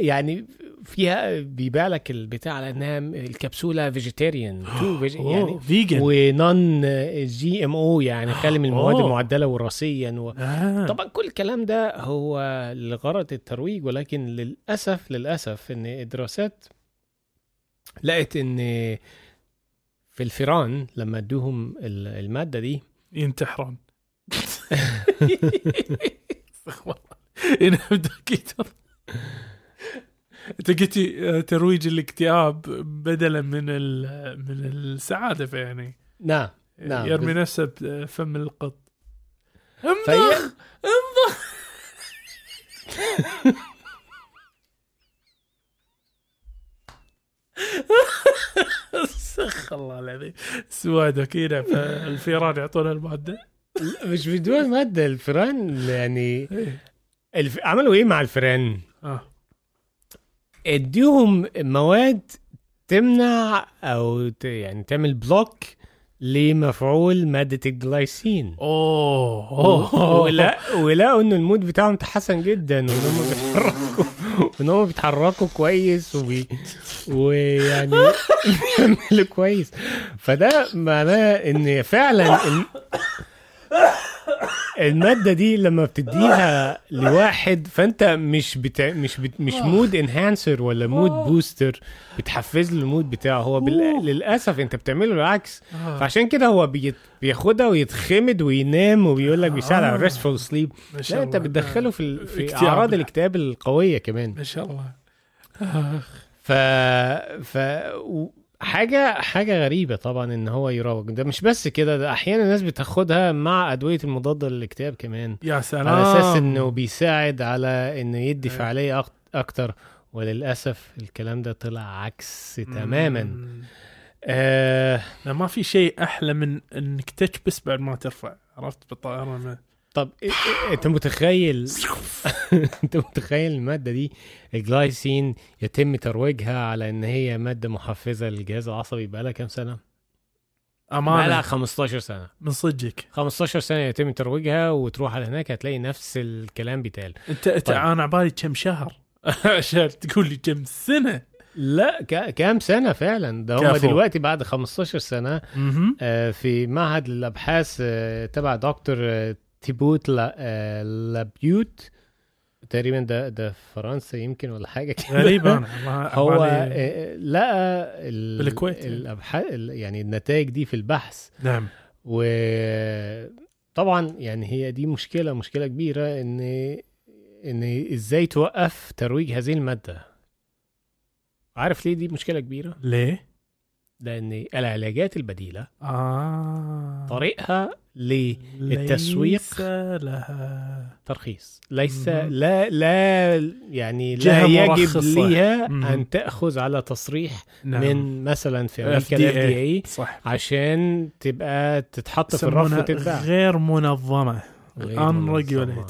يعني فيها بيبيع لك البتاع على إنها الكبسولة vegetarian too يعني يعني vegan و non GMO يعني خالي من المواد أوه. المعدلة وراثيا و... آه. طبعا كل الكلام ده هو لغرض الترويج ولكن للأسف للأسف إن الدراسات لقت إن في الفيران لما ادوهم ال- المادة دي ينتحرون استغفر الله انت قلتي آه، ترويج الاكتئاب بدلا من من السعادة فيعني نعم نعم. يرمي نفسه بفم القط. امضخ امضخ استغفر الله العظيم. سواد كذا فالفيران يعطونا المادة. مش بدون مادة الفيران يعني إيه. الف... عملوا إيه مع الفيران؟ آه. اديهم مواد تمنع أو ت... يعني تعمل بلوك لمفعول مادة الجلايسين. أوه. اوه ولا ولقوا ان ال mood بتاعهم تحسن جدا وإن هم بيتحركوا وإن هم بيتحركوا كويس وبي ويعني بيعملوا كويس. فده معناه إن فعلا. المادة دي لما بتديها لواحد فأنت مش بتا... مش بت... مش mood enhancer ولا mood booster بتحفز له ال mood بتاعه هو بال... للأسف أنت بتعمله العكس آه. فعشان كده هو بيت... بياخدها ويتخمد وينام وبيقول لك بيساعد على آه. restful sleep لا أنت. بتدخله في ال... في. أعراض الاكتئاب القوية كمان ما شاء الله آه. ف ف حاجة حاجة غريبة طبعا إن هو يروج ده مش بس كده ده أحيانا الناس بتاخدها مع أدوية المضاده للاكتئاب كمان. يا سلام! على أساس إنه بيساعد على إنه يدي إيه. فعالية أك- أكتر. وللأسف الكلام ده طلع عكس تماما. مم. آه. ما في شيء أحلى من إنك تكبس بعد ما ترفع عرفت؟ بالطائرة ما- طب أنت متخيل؟ أنت متخيل المادة دي؟ الجلايسين يتم ترويجها على إن هي مادة محفزة للجهاز العصبي بقالها كام سنة؟ بقالها امانه 15 سنة. من صدقك. 15 سنة يتم ترويجها وتروح على هناك هتلاقي نفس الكلام بيتقال. أنت أنت طيب. أنا عبالي كم شهر؟ عشان تقول لي كم سنة؟ لا ك- كام سنة فعلا؟ ده هم. دلوقتي بعد 15 سنة مهم. آه، في معهد الأبحاث آه، تبع دكتور آه، تيبوت لا- آه، لابيوت تقريبا ده ده في فرنسا يمكن ولا حاجة كده. والله هو عبالي- آه، لقى ال- بالكويت يعني. الأبحاث ال- يعني النتائج دي في البحث. نعم. وطبعا يعني هي دي مشكلة مشكلة كبيرة إن إن إزاي توقف ترويج هذه المادة. عارف ليه دي مشكلة كبيرة؟ ليه؟ لأن العلاجات البديلة آه طريقها للتسويق ليس لها ترخيص ليس. لا لا يعني لا يجب مهم. أن تأخذ على تصريح نعم. من مثلا في أمريكا. ال FDA عشان تبقى تتحط في الرف وتتباع غير غير منظمة.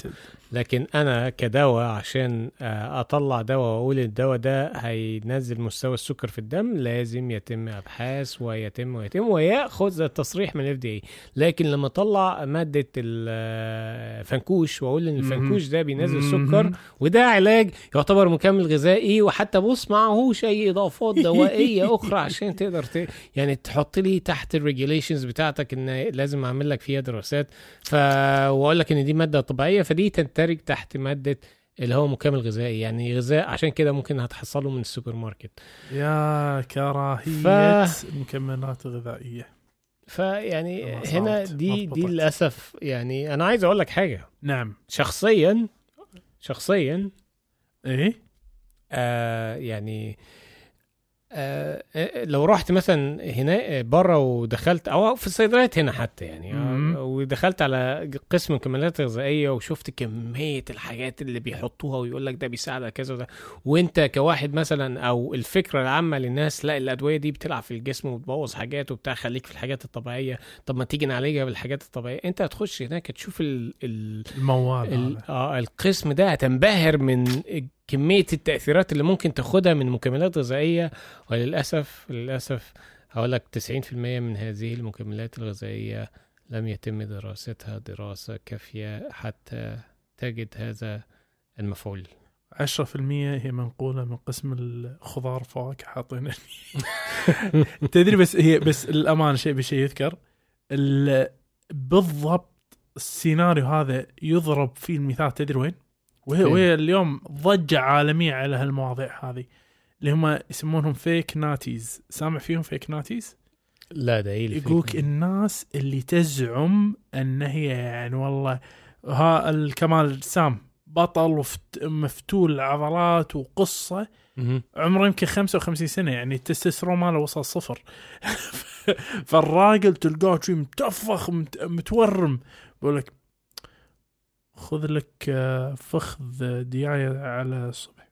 لكن أنا كدواء عشان آه، أطلع دواء وأقول الدواء ده هينزل مستوى السكر في الدم لازم يتم أبحاث ويتم ويتم وياخذ التصريح من الاف دي لكن لما أطلع مادة الفنكوش وأقول إن الفنكوش ده بينزل سكر مهم. وده علاج يعتبر مكمل غذائي وحتى بص معهوش اي إضافات دوائية أخرى عشان تقدر ت... يعني تحط لي تحت ال regulations بتاعتك إن لازم أعمل لك فيها دراسات. ف وأقول لك إن دي مادة طبيعية فدي تندرج تحت مادة اللي هو مكمل غذائي. يعني غذاء عشان كده ممكن هتحصله من السوبر ماركت. يا كراهية ف- المكملات الغذائية فيعني هنا دي دي مضبوطة. للأسف يعني أنا عايز أقول لك حاجة. نعم. شخصيا شخصيا إيه؟ آه يعني لو رحت مثلا هنا بره ودخلت أو في الصيدليات هنا حتى يعني. آه، ودخلت على قسم الكمالات الغذائيه وشفت كمية الحاجات اللي بيحطوها ويقول لك ده بيساعد على كذا وده وانت كواحد مثلا أو الفكرة العامة للناس لا الأدوية دي بتلعب في الجسم وتبوظ حاجات وبتاع خليك في الحاجات الطبيعية طب ما تيجي نعالجها بالحاجات الطبيعية انت هتخش هناك تشوف ال ال الموال ال-. آه القسم ده هتنبهر من كمية التأثيرات اللي ممكن تاخدها من مكملات غذائية وللأسف للأسف هقول لك 90% من هذه المكملات الغذائية لم يتم دراستها دراسة كافية حتى تجد هذا المفعول. 10% هي منقولة من قسم الخضار فواكه حاطين تدري بس هي بس الأمانة شيء بشيء يذكر. ال- بالضبط السيناريو هذا يضرب فيه المثال تدري وين؟ وهي؟ وهي اليوم ضجة عالمية على هالمواضيع هذه اللي هم يسمونهم fake natties سامع فيهم fake natties؟ لا اللي يقولك الناس اللي تزعم إن هي يعني والله ها الكمال سام بطل ومفتول عضلات وقصة. عمره يمكن 55 سنة يعني التستوستيرون ماله وصل صفر فالراجل تلقاه شي متفخ مت- متورم بقول لك خذ لك آه، فخذ دياية على الصبح.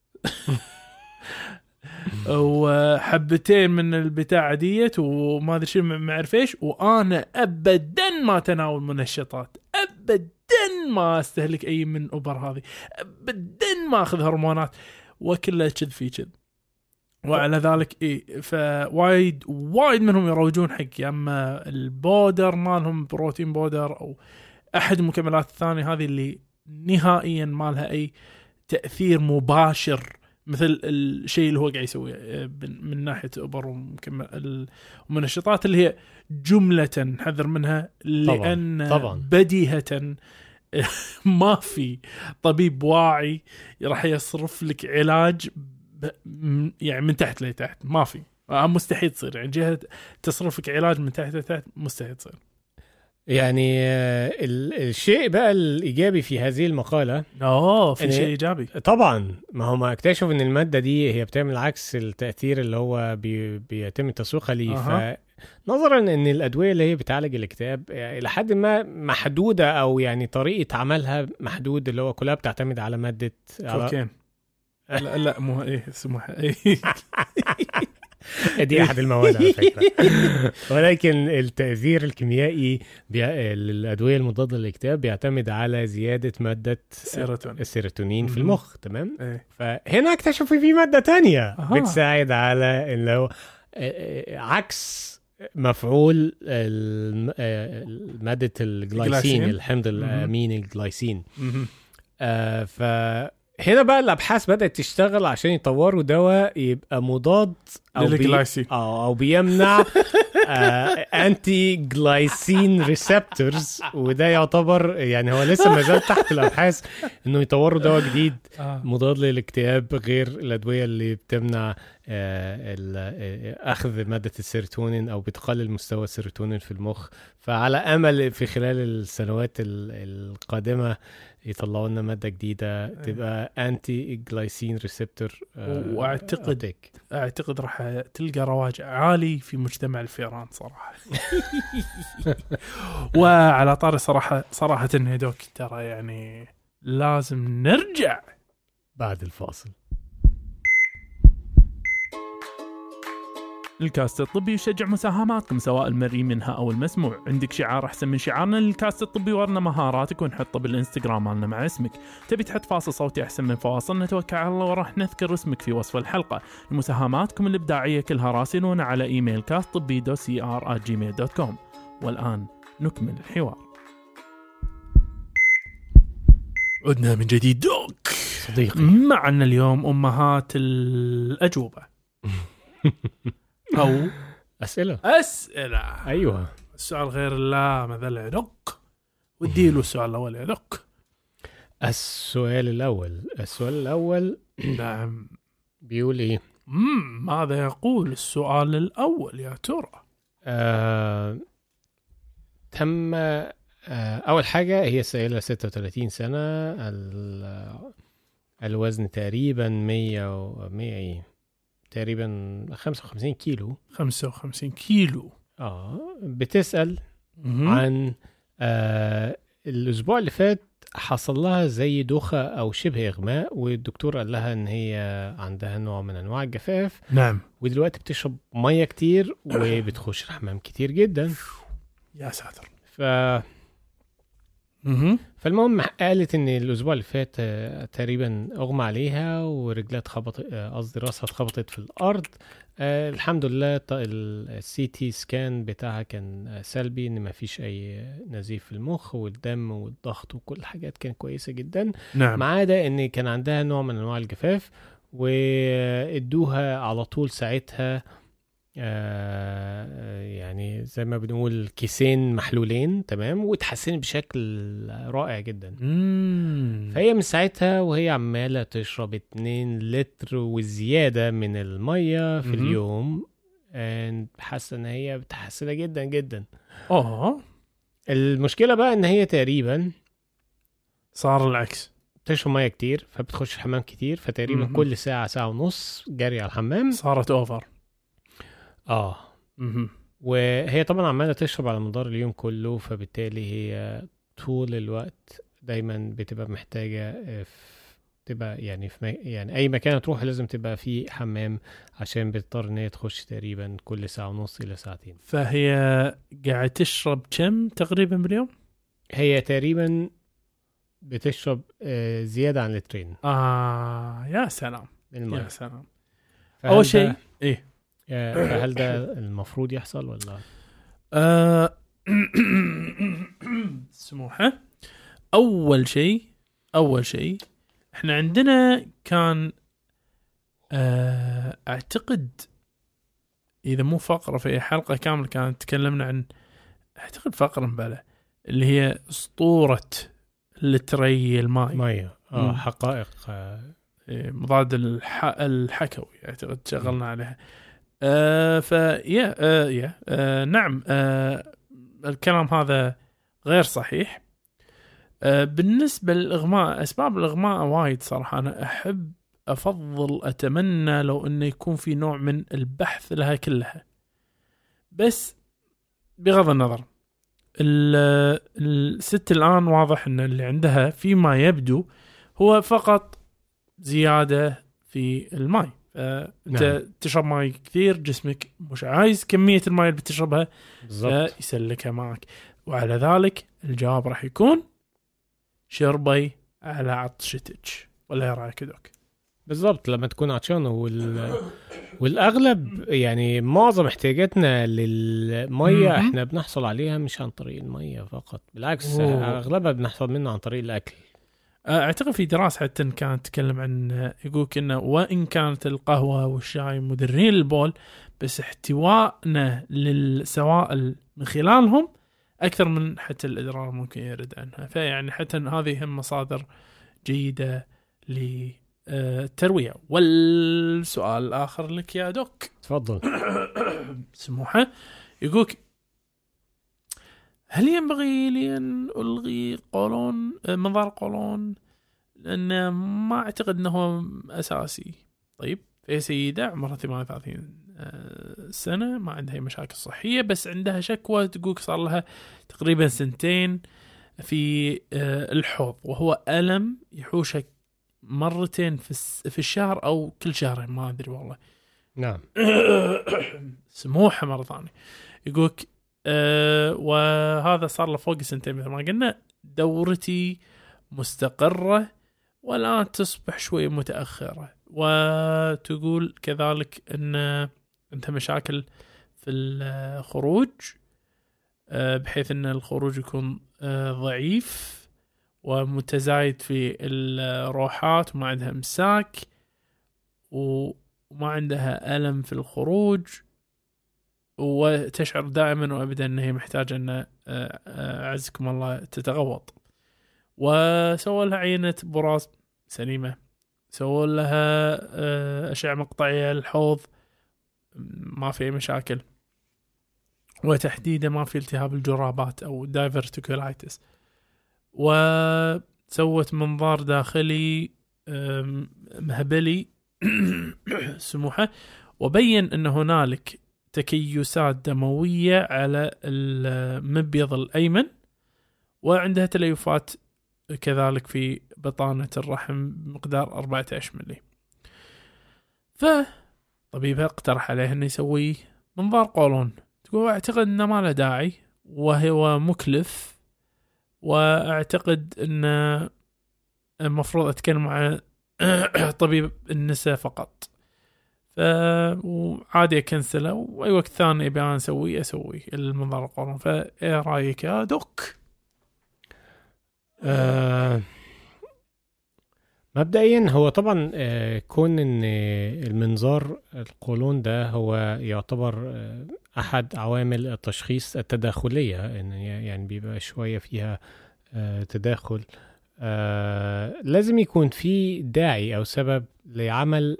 وحبتين من البتاع ديت وما أدري شو ما أعرف إيش. وأنا ابدا ما تناول منشطات. ابدا ما أستهلك أي من أوبر هذه. ابدا ما أخذ هرمونات. وكله كذب في كذب وعلى ذلك إي فوايد وايد منهم يروجون حق يا أما ال powder مالهم protein powder أو أحد المكملات الثانية هذه اللي نهائيا ما لها أي تأثير مباشر مثل الشيء اللي هو قاعد يسويه آه، من ناحية أوبر ومكمل المنشطات اللي هي جملة نحذر منها لأن طبعاً. بديهة ما في طبيب واعي راح يصرف لك علاج يعني من تحت لتحت ما في آه، مستحيل تصير يعني جهة تصرف لك علاج من تحت لتحت مستحيل تصير يعني آه، ال- الشيء بقى الإيجابي في هذه المقالة اوه في شيء إيجابي. طبعا ما هم اكتشفوا إن المادة دي هي بتعمل عكس التأثير اللي هو بي بيتم تسويقها ليه أها. فنظرا إن الأدوية اللي هي بتعالج الاكتئاب يعني إلى حد ما محدودة أو يعني طريقة عملها محدود اللي هو كلها بتعتمد على مادة على لا لا مو إيه اسمه إيه؟ دي أحد المواد على فكرة ولكن التأثير الكيميائي بي... للادويه المضادة للإكتئاب بيعتمد على زيادة مادة سيروتونين السيروتونين في. المخ تمام إيه فهنا اكتشفوا في مادة تانية أها. بتساعد على اللي هو آه، آه، عكس مفعول آه، مادة الجلايسين. الحمض. الأمين الجلايسين. آه فهنا بقى الأبحاث بدأت تشتغل عشان يطوروا دواء يبقى مضاد أو بي... للجلايسين. أو أو بيمنع anti-glycine receptors وده يعتبر يعني هو لسه ما زال تحت الأبحاث إنه يطوروا دواء جديد آه. مضاد للاكتئاب غير الأدوية اللي بتمنع آه، آه، أخذ مادة السيروتونين أو بتقلل مستوى السيروتونين في المخ. فعلى أمل في خلال السنوات ال- القادمة يطلعوا لنا مادة جديدة تبقى anti-glycine receptor وأعتقد أعتقد راح تلقى رواج عالي في مجتمع الفيران صراحة. وعلى طاري صراحة صراحة يا دوك ترى يعني لازم نرجع. بعد الفاصل. الكاست الطبي يشجع مساهماتكم سواء المرئي منها أو المسموع. عندك شعار أحسن من شعارنا للكاست الطبي ورنا مهاراتك ونحطه بالإنستغرام مالنا مع اسمك. تبي تحط فاصل صوتي أحسن من فواصل؟ نتوكل على الله وراح نذكر اسمك في وصف الحلقة. مساهماتكم الإبداعية كلها راسلونا على إيميل كاست طبي دو سي ار Gmail dot com والآن نكمل الحوار. عدنا من جديد. doc! صديقي. معنا اليوم أمهات الأجوبة. أو أسئلة. أسئلة. أيوه. السؤال غير لا ماذا لا يدق ودي له السؤال الأول يدق السؤال الأول. السؤال الأول نعم. بيقول إيه؟ مم، ماذا يقول السؤال الأول يا ترى؟ آه، تم آه، أول حاجة هي سائلة 36 سنة. ال- الوزن تقريبا 100 و 100 إيه؟ تقريبا 55 كيلو. 55 كيلو. آه بتسأل مم. عن آه الأسبوع اللي فات حصل لها زي دوخة أو شبه إغماء والدكتور قال لها إن هي عندها نوع من أنواع الجفاف. نعم. ودلوقتي بتشرب مية كتير وبتخش الحمام كتير جدا. يا ساتر. ف مهم. فالمهم قالت إن الأسبوع اللي فات آه، تقريبا أغمى عليها ورجلها اتخبطت آه، قصدي راسها اتخبطت في الأرض. آه، الحمد لله ال CT scan بتاعها كان سلبي إن ما فيش أي نزيف في المخ والدم والضغط وكل الحاجات كانت كويسة جدا. نعم. ما عدا إن كان عندها نوع من أنواع الجفاف وادوها على طول ساعتها يعني زي ما بنقول كيسين محلولين تمام؟ واتحسنت بشكل رائع جدا. مم. فهي من ساعتها وهي عمالة تشرب 2 لتر وزيادة من المية في. اليوم حاسة إن هي متحسنة جدا جدا. آه المشكلة بقى إن هي تقريبا صار العكس. تشرب مية كتير فبتخش الحمام كتير فتقريبا. كل ساعة ساعة ونص جري على الحمام. صارت over آه. مهم. وهي طبعا عمالة تشرب على مدار اليوم كله فبالتالي هي طول الوقت دايما بتبقى محتاجة آه، في- تبقى يعني في مي... يعني أي مكان تروح لازم تبقى فيه حمام عشان بتضطر إن هي تخش تقريبا كل ساعة ونص إلى ساعتين. فهي قاعد تشرب كم تقريبا باليوم؟ هي تقريبا بتشرب آه، زيادة عن لترين آه يا سلام. يا سلام. أول شيء إيه؟ آه، فهل ده المفروض يحصل ولا؟ آه، سموحة. أول شيء أول شيء إحنا عندنا كان آه، أعتقد إذا مو فقرة في حلقة كاملة كانت تكلمنا عن أعتقد فقرة مبالة اللي هي أسطورة لتري الماء. مية. آه. حقائق إيه، مضاد الح... الحكوي أعتقد شغلنا عليها. آه فيا آه يا آه نعم آه الكلام هذا غير صحيح. آه بالنسبة للإغماء أسباب الإغماء وايد صراحة. أنا أحب أفضل أتمنى لو أنه يكون في نوع من البحث لها كلها. بس بغض النظر ال- الست الآن واضح أن اللي عندها فيما يبدو هو فقط زيادة في الماء فانت نعم. نعم. تشرب ماي كثير جسمك مش عايز كمية الماي اللي بتشربها بالضبط فيسلكها معك وعلى ذلك الجواب راح يكون شربي على عطشتك ولا إيه رأيك دوك؟ بالظبط لما تكون عطشان وال... والأغلب يعني معظم احتياجاتنا للمية. إحنا بنحصل عليها مش عن طريق المية فقط بالعكس أوه. أغلبها بنحصل منه عن طريق الأكل أعتقد في دراسة حتى كانت تتكلم عن يقولك إنه وإن كانت القهوة والشاي مدرين للبول بس احتوائنا للسوائل من خلالهم أكثر من حتى الإدرار ممكن يرد عنها. فيعني حتى هذه هم مصادر جيدة للترويه والسؤال الآخر لك يا دوك. تفضل. سموحة. يقولك هل ينبغي لي أن ألغي قولون آه، منظار قولون؟ لأن ما أعتقد إنه هو أساسي. طيب في سيدة عمرها 38 آه، سنة ما عندها أي مشاكل صحية بس عندها شكوى تقولك صار لها تقريبا سنتين في آه، الحوض وهو ألم يحوشها مرتين في الشهر أو كل شهرين ما أدري والله. نعم. سموحة مرة ثانية. يقولك أه وهذا صار له فوق سنتين مثل ما قلنا. دورتي مستقرة والان تصبح شوي متأخرة. وتقول كذلك إن عندها مشاكل في الخروج أه بحيث إن الخروج يكون أه ضعيف ومتزايد في الروحات وما عندها امساك وما عندها ألم في الخروج. وتشعر دائما وابدا إن هي محتاجة إن آه، آه، أعزكم الله تتغوط. وسووا لها عينة براز سليمة. سووا لها آه، أشعة مقطعية للحوض. ما في أي مشاكل. وتحديدا ما في التهاب الجرابات أو دايفرتيكولايتس وسوت منظار داخلي مهبلي. سموحة. وبين إن هنالك تكيسات دمويه على المبيض الأيمن وعندها تليفات كذلك في بطانة الرحم بمقدار 14 ملي فطبيبها اقترح عليه إنه يسوي منظار قولون. تقول أعتقد إنه ما له داعي وهو مكلف وأعتقد انه المفروض أتكلم مع طبيب النساء فقط. وعادي أكنسله وأي وقت ثاني ابي أنا أسويه أسويه. المنظار القولون فايه رأيك يا دوك؟ آه مبدئيا هو طبعا آه كون إن المنظار القولون ده هو يعتبر آه أحد عوامل التشخيص التداخلية. إن يعني بيبقى شوية فيها آه تداخل. لازم يكون في داعي أو سبب لعمل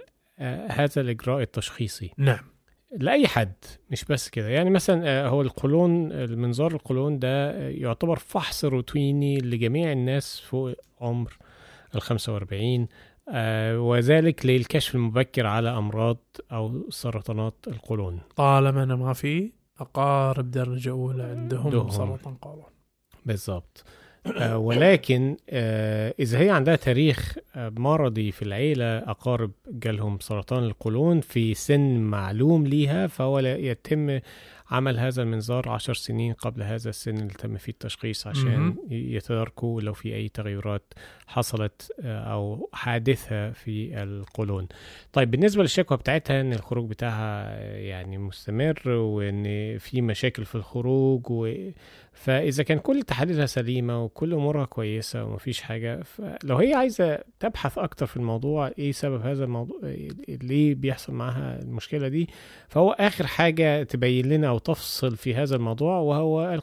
هذا الإجراء التشخيصي. نعم. لأي حد مش بس كده. يعني مثلا آه، هو القولون المنظار القولون ده آه، يعتبر فحص روتيني لجميع الناس فوق عمر ال 45 آه، وذلك للكشف المبكر على أمراض أو سرطانات القولون. طالما أنا ما في أقارب درجة أولى عندهم عندهم. سرطان قولون. بالظبط آه، ولكن آه، إذا هي عندها تاريخ آه، مرضي في العيلة أقارب جالهم سرطان القولون في سن معلوم ليها فهو لا يتم عمل هذا المنظار عشر سنين قبل هذا السن اللي تم فيه التشخيص عشان. يتداركوا لو في أي تغيرات حصلت آه، أو حادثة في القولون طيب بالنسبة للشكوى بتاعتها إن الخروج بتاعها آه، يعني مستمر وإن في مشاكل في الخروج و... فإذا كان كل تحاليلها سليمة وكل أمورها كويسة ومفيش حاجة فلو هي عايزة تبحث أكتر في الموضوع إيه سبب هذا الموضوع ليه بيحصل معاها المشكلة دي فهو آخر حاجة تبين لنا أو تفصل في هذا الموضوع وهو.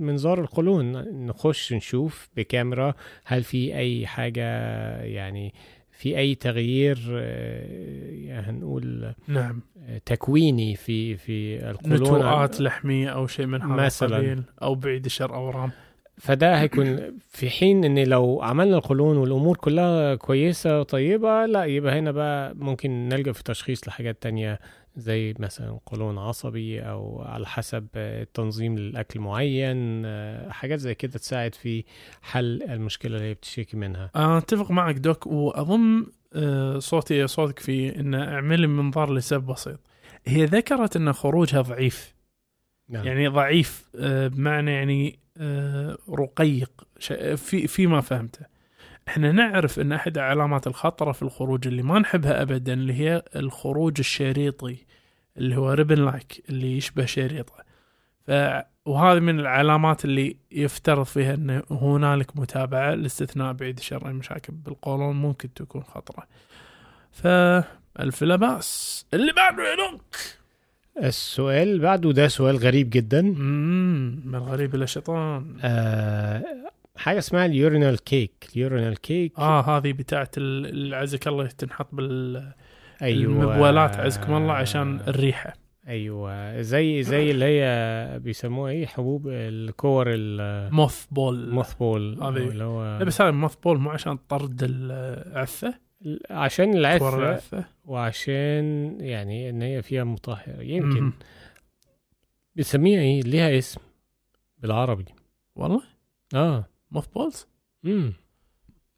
منظار القولون نخش نشوف بكاميرا هل في أي حاجة يعني في أي تغيير آه، يعني هنقول نعم آه، تكويني في في القولون نتوءات لحمية أو شيء من هذا مثلاً. أو بعيد الشر اورام فده هيكون في حين إن لو عملنا القولون والأمور كلها كويسة وطيبة لا يبقى هنا بقى ممكن نلجأ في تشخيص لحاجات تانية زي مثلا قولون عصبي أو على حسب تنظيم للاكل معين آه، حاجات زي كده تساعد في حل المشكلة اللي هي بتشتكي منها. أتفق معك دوك وأظن آه، صوتي صوتك فيه إن اعمل لي منظار لسبب بسيط. هي ذكرت إن خروجها ضعيف. نعم. يعني ضعيف آه، بمعنى يعني رقيق في فيما فهمته. إحنا نعرف إن احد علامات الخطره في الخروج اللي ما نحبها ابدا اللي هي الخروج الشريطي اللي هو ribbon-like اللي يشبه شريطة. ف وهذه من العلامات اللي يفترض فيها إن هنالك متابعة لاستثناء بعيد الشر أي مشاكل بالقولون ممكن تكون خطرة. فالف لا بأس. اللي بعده يا doc السؤال بعده ده سؤال غريب جدا. امم من الغريب إلى الشيطان آه حاجة اسمها ال urinal cake. ال urinal cake آه هذه بتاعت ال- اللي عزك الله تنحط بال أيوه. المبولات عزكم الله عشان الريحة. أيوه. زي زي اللي هي بيسموها إيه؟ حبوب الكور mothball ال mothball هذه. اللي هو بس هذا mothball مو عشان طرد العثة؟ عشان العثة. وعشان يعني إن هي فيها مطهر يمكن. مم. بنسميها إيه؟ ليها اسم بالعربي. والله؟ آه. mothballs امم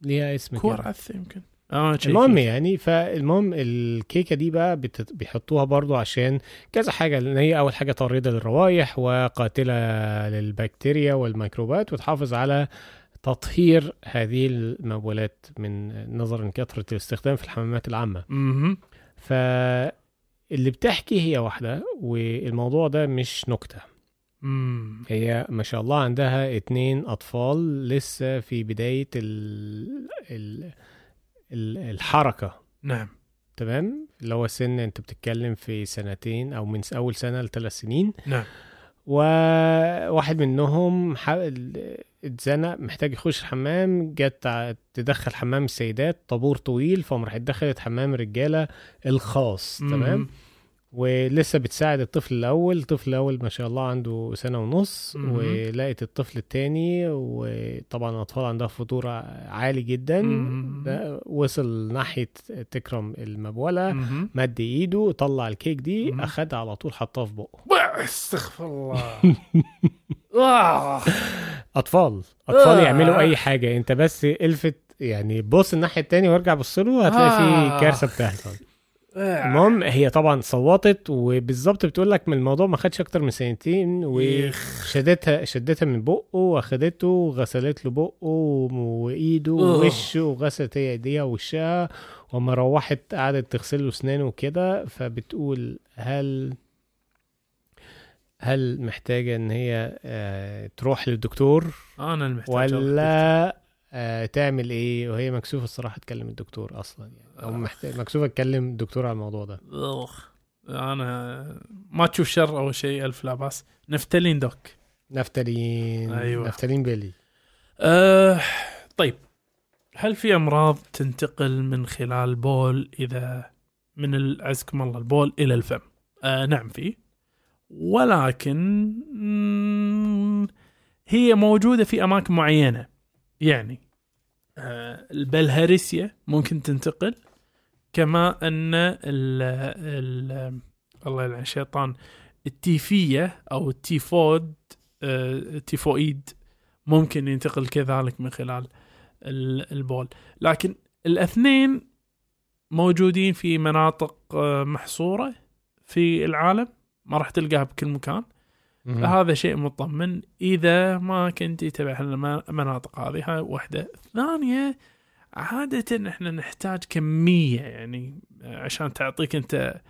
ليها اسم كور. عفه يمكن آه المهم. يعني فالمهم الكيكة دي بقى بيحطوها برضو عشان كذا حاجة لأن هي أول حاجة طارده للروائح وقاتلة للبكتيريا والميكروبات وتحافظ على تطهير هذه المبولات من نظرا لكثره الاستخدام في الحمامات العامة مهم. فاللي بتحكي هي واحدة والموضوع ده مش نكتة مم. هي ما شاء الله عندها اتنين أطفال لسه في بداية ال ال ال الحركة. نعم. تمام؟ اللي هو سن انت بتتكلم في سنتين أو من أول سنة لثلاث سنين. نعم. وواحد منهم حاول اتزنق محتاج يخش الحمام جت تدخل حمام السيدات طابور طويل فقام راحت دخلت حمام الرجالة الخاص. تمام؟ مم. ولسه بتساعد الطفل الأول الطفل الأول ما شاء الله عنده سنة ونص مهم. ولقيت الطفل التاني وطبعا الأطفال عندها فطور عالي جدا. ده وصل ناحية تكرم المبولة مهم. مد إيده طلع الكيك دي. أخدها على طول حطها في بقه استغفر الله آه. أطفال أطفال آه. يعملوا أي حاجة أنت بس إلفت يعني بص الناحية التانية وارجع بص له هتلاقي آه. في كارثة بتحصل آه. المهم هي طبعا صوتت وبالظبط بتقول لك من الموضوع ما خدش أكتر من سنتين. وشدتها شدتها من بقه وأخدته وغسلت له بقه وايده. ووشه وغسلت هي إيديها ووشها وما روحت قعدت تغسل له أسنانه وكده فبتقول هل هل محتاجة إن هي آه، تروح للدكتور أنا المحتاج ولا آه، تعمل إيه؟ وهي مكسوفة الصراحة تكلم الدكتور أصلا يعني. أو محتاج مكسوفة تكلم الدكتور على الموضوع ده. أخ. أنا ما تشوف شر اول شيء ألف لا بأس. نفتلين دوك. نفتالين. أيوة. نفتالين بيلي. أه طيب. هل في أمراض تنتقل من خلال بول إذا من عزكم الله البول إلى الفم؟ أه نعم في. ولكن هي موجودة في أماكن معينة. يعني أه البلهارسيا ممكن تنتقل كما أن ال ال الله يلعن الشيطان التيفية أو التيفود أه التيفويد ممكن ينتقل كذلك من خلال ال- البول. لكن الاثنين موجودين في مناطق آه، محصورة في العالم ما راح تلقاها بكل مكان. فهذا شيء مطمن. إذا ما كنت تبع المناطق هذه هاي واحدة. ثانية عادة إحنا نحتاج كمية يعني عشان تعطيك أنت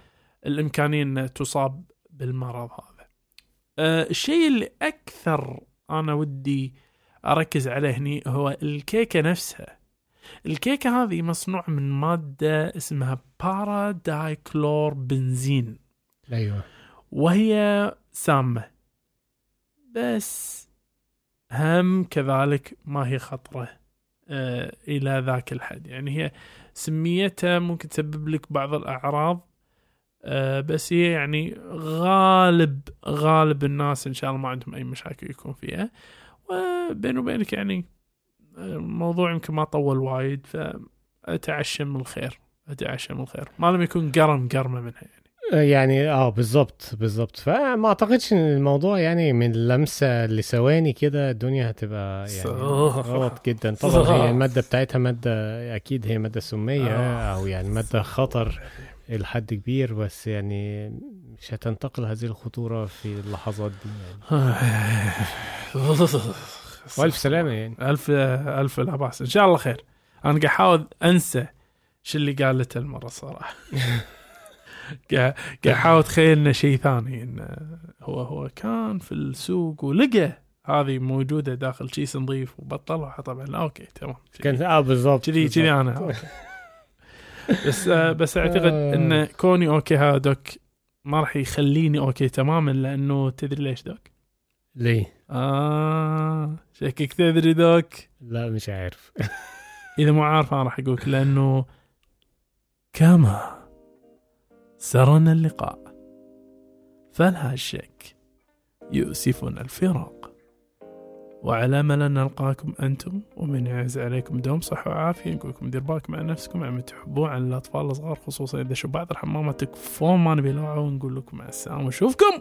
الإمكانية إن تصاب بالمرض هذا. آه، الشيء اللي أكثر أنا ودي أركز عليه هني هو الكيكة نفسها. الكيكة هذه مصنوع من مادة اسمها بارا دايكلور بنزين أيوه. وهي سامة. بس. هم كذلك ما هي خطرة آه إلى ذاك الحد. يعني هي سميتها ممكن تسبب لك بعض الأعراض آه بس هي يعني غالب غالب الناس إن شاء الله ما عندهم أي مشاكل يكون فيها. وبيني وبينك يعني الموضوع يمكن ما طول وايد فأتعشم الخير أتعشم الخير. ما لم يكن قرم قرمة منها يعني. يعني آه بالظبط بالظبط فما أعتقدش إن الموضوع يعني من لمسة لثواني كده الدنيا هتبقى يعني. غلط جدا. طبعا هي الماده بتاعتها مادة أكيد هي مادة سمية آه. أو يعني مادة خطر إلى حد كبير بس يعني مش هتنتقل هذه الخطورة في اللحظات دي يعني. وألف سلامة يعني. ألف ألف لا باس إن شاء الله خير. أنا قاعد أحاول أنسى شو اللي قالته المرة صراحة. قاعد احاول اتخيل انه شيء ثاني انه هو هو كان في السوق ولقى هذه موجودة داخل كيس نظيف وبطلها طبعا okay تمام كان آه بالظبط كذي كذي. أنا. بس آه بس أعتقد آه. إن كوني okay هذا doc ما راح يخليني okay تماما لأنه تدري ليش doc؟ ليه؟ آه شكك تدري doc لا مش عارف إذا مو عارف أنا راح أقولك لأنه كما سرنا اللقاء. فلا شك يؤسفنا الفراق. وعلى ان نلقاكم أنتم ومن يعز عليكم دوم صحة وعافية. نقول لكم دير بالكم على نفسكم من تحبون على الأطفال الصغار خصوصا إذا شو بعض الحمامات تكفون ما نبي ونقول لكم مع السلامة. ونشوفكم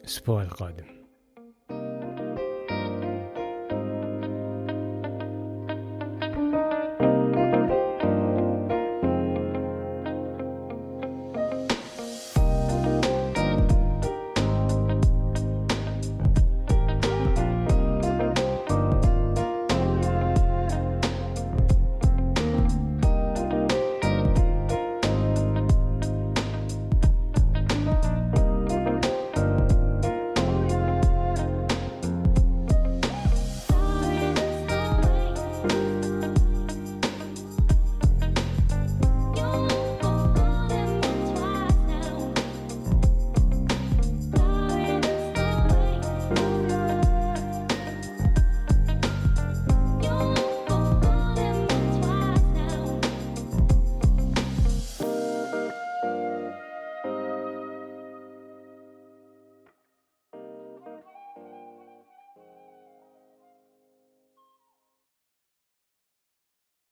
الأسبوع القادم.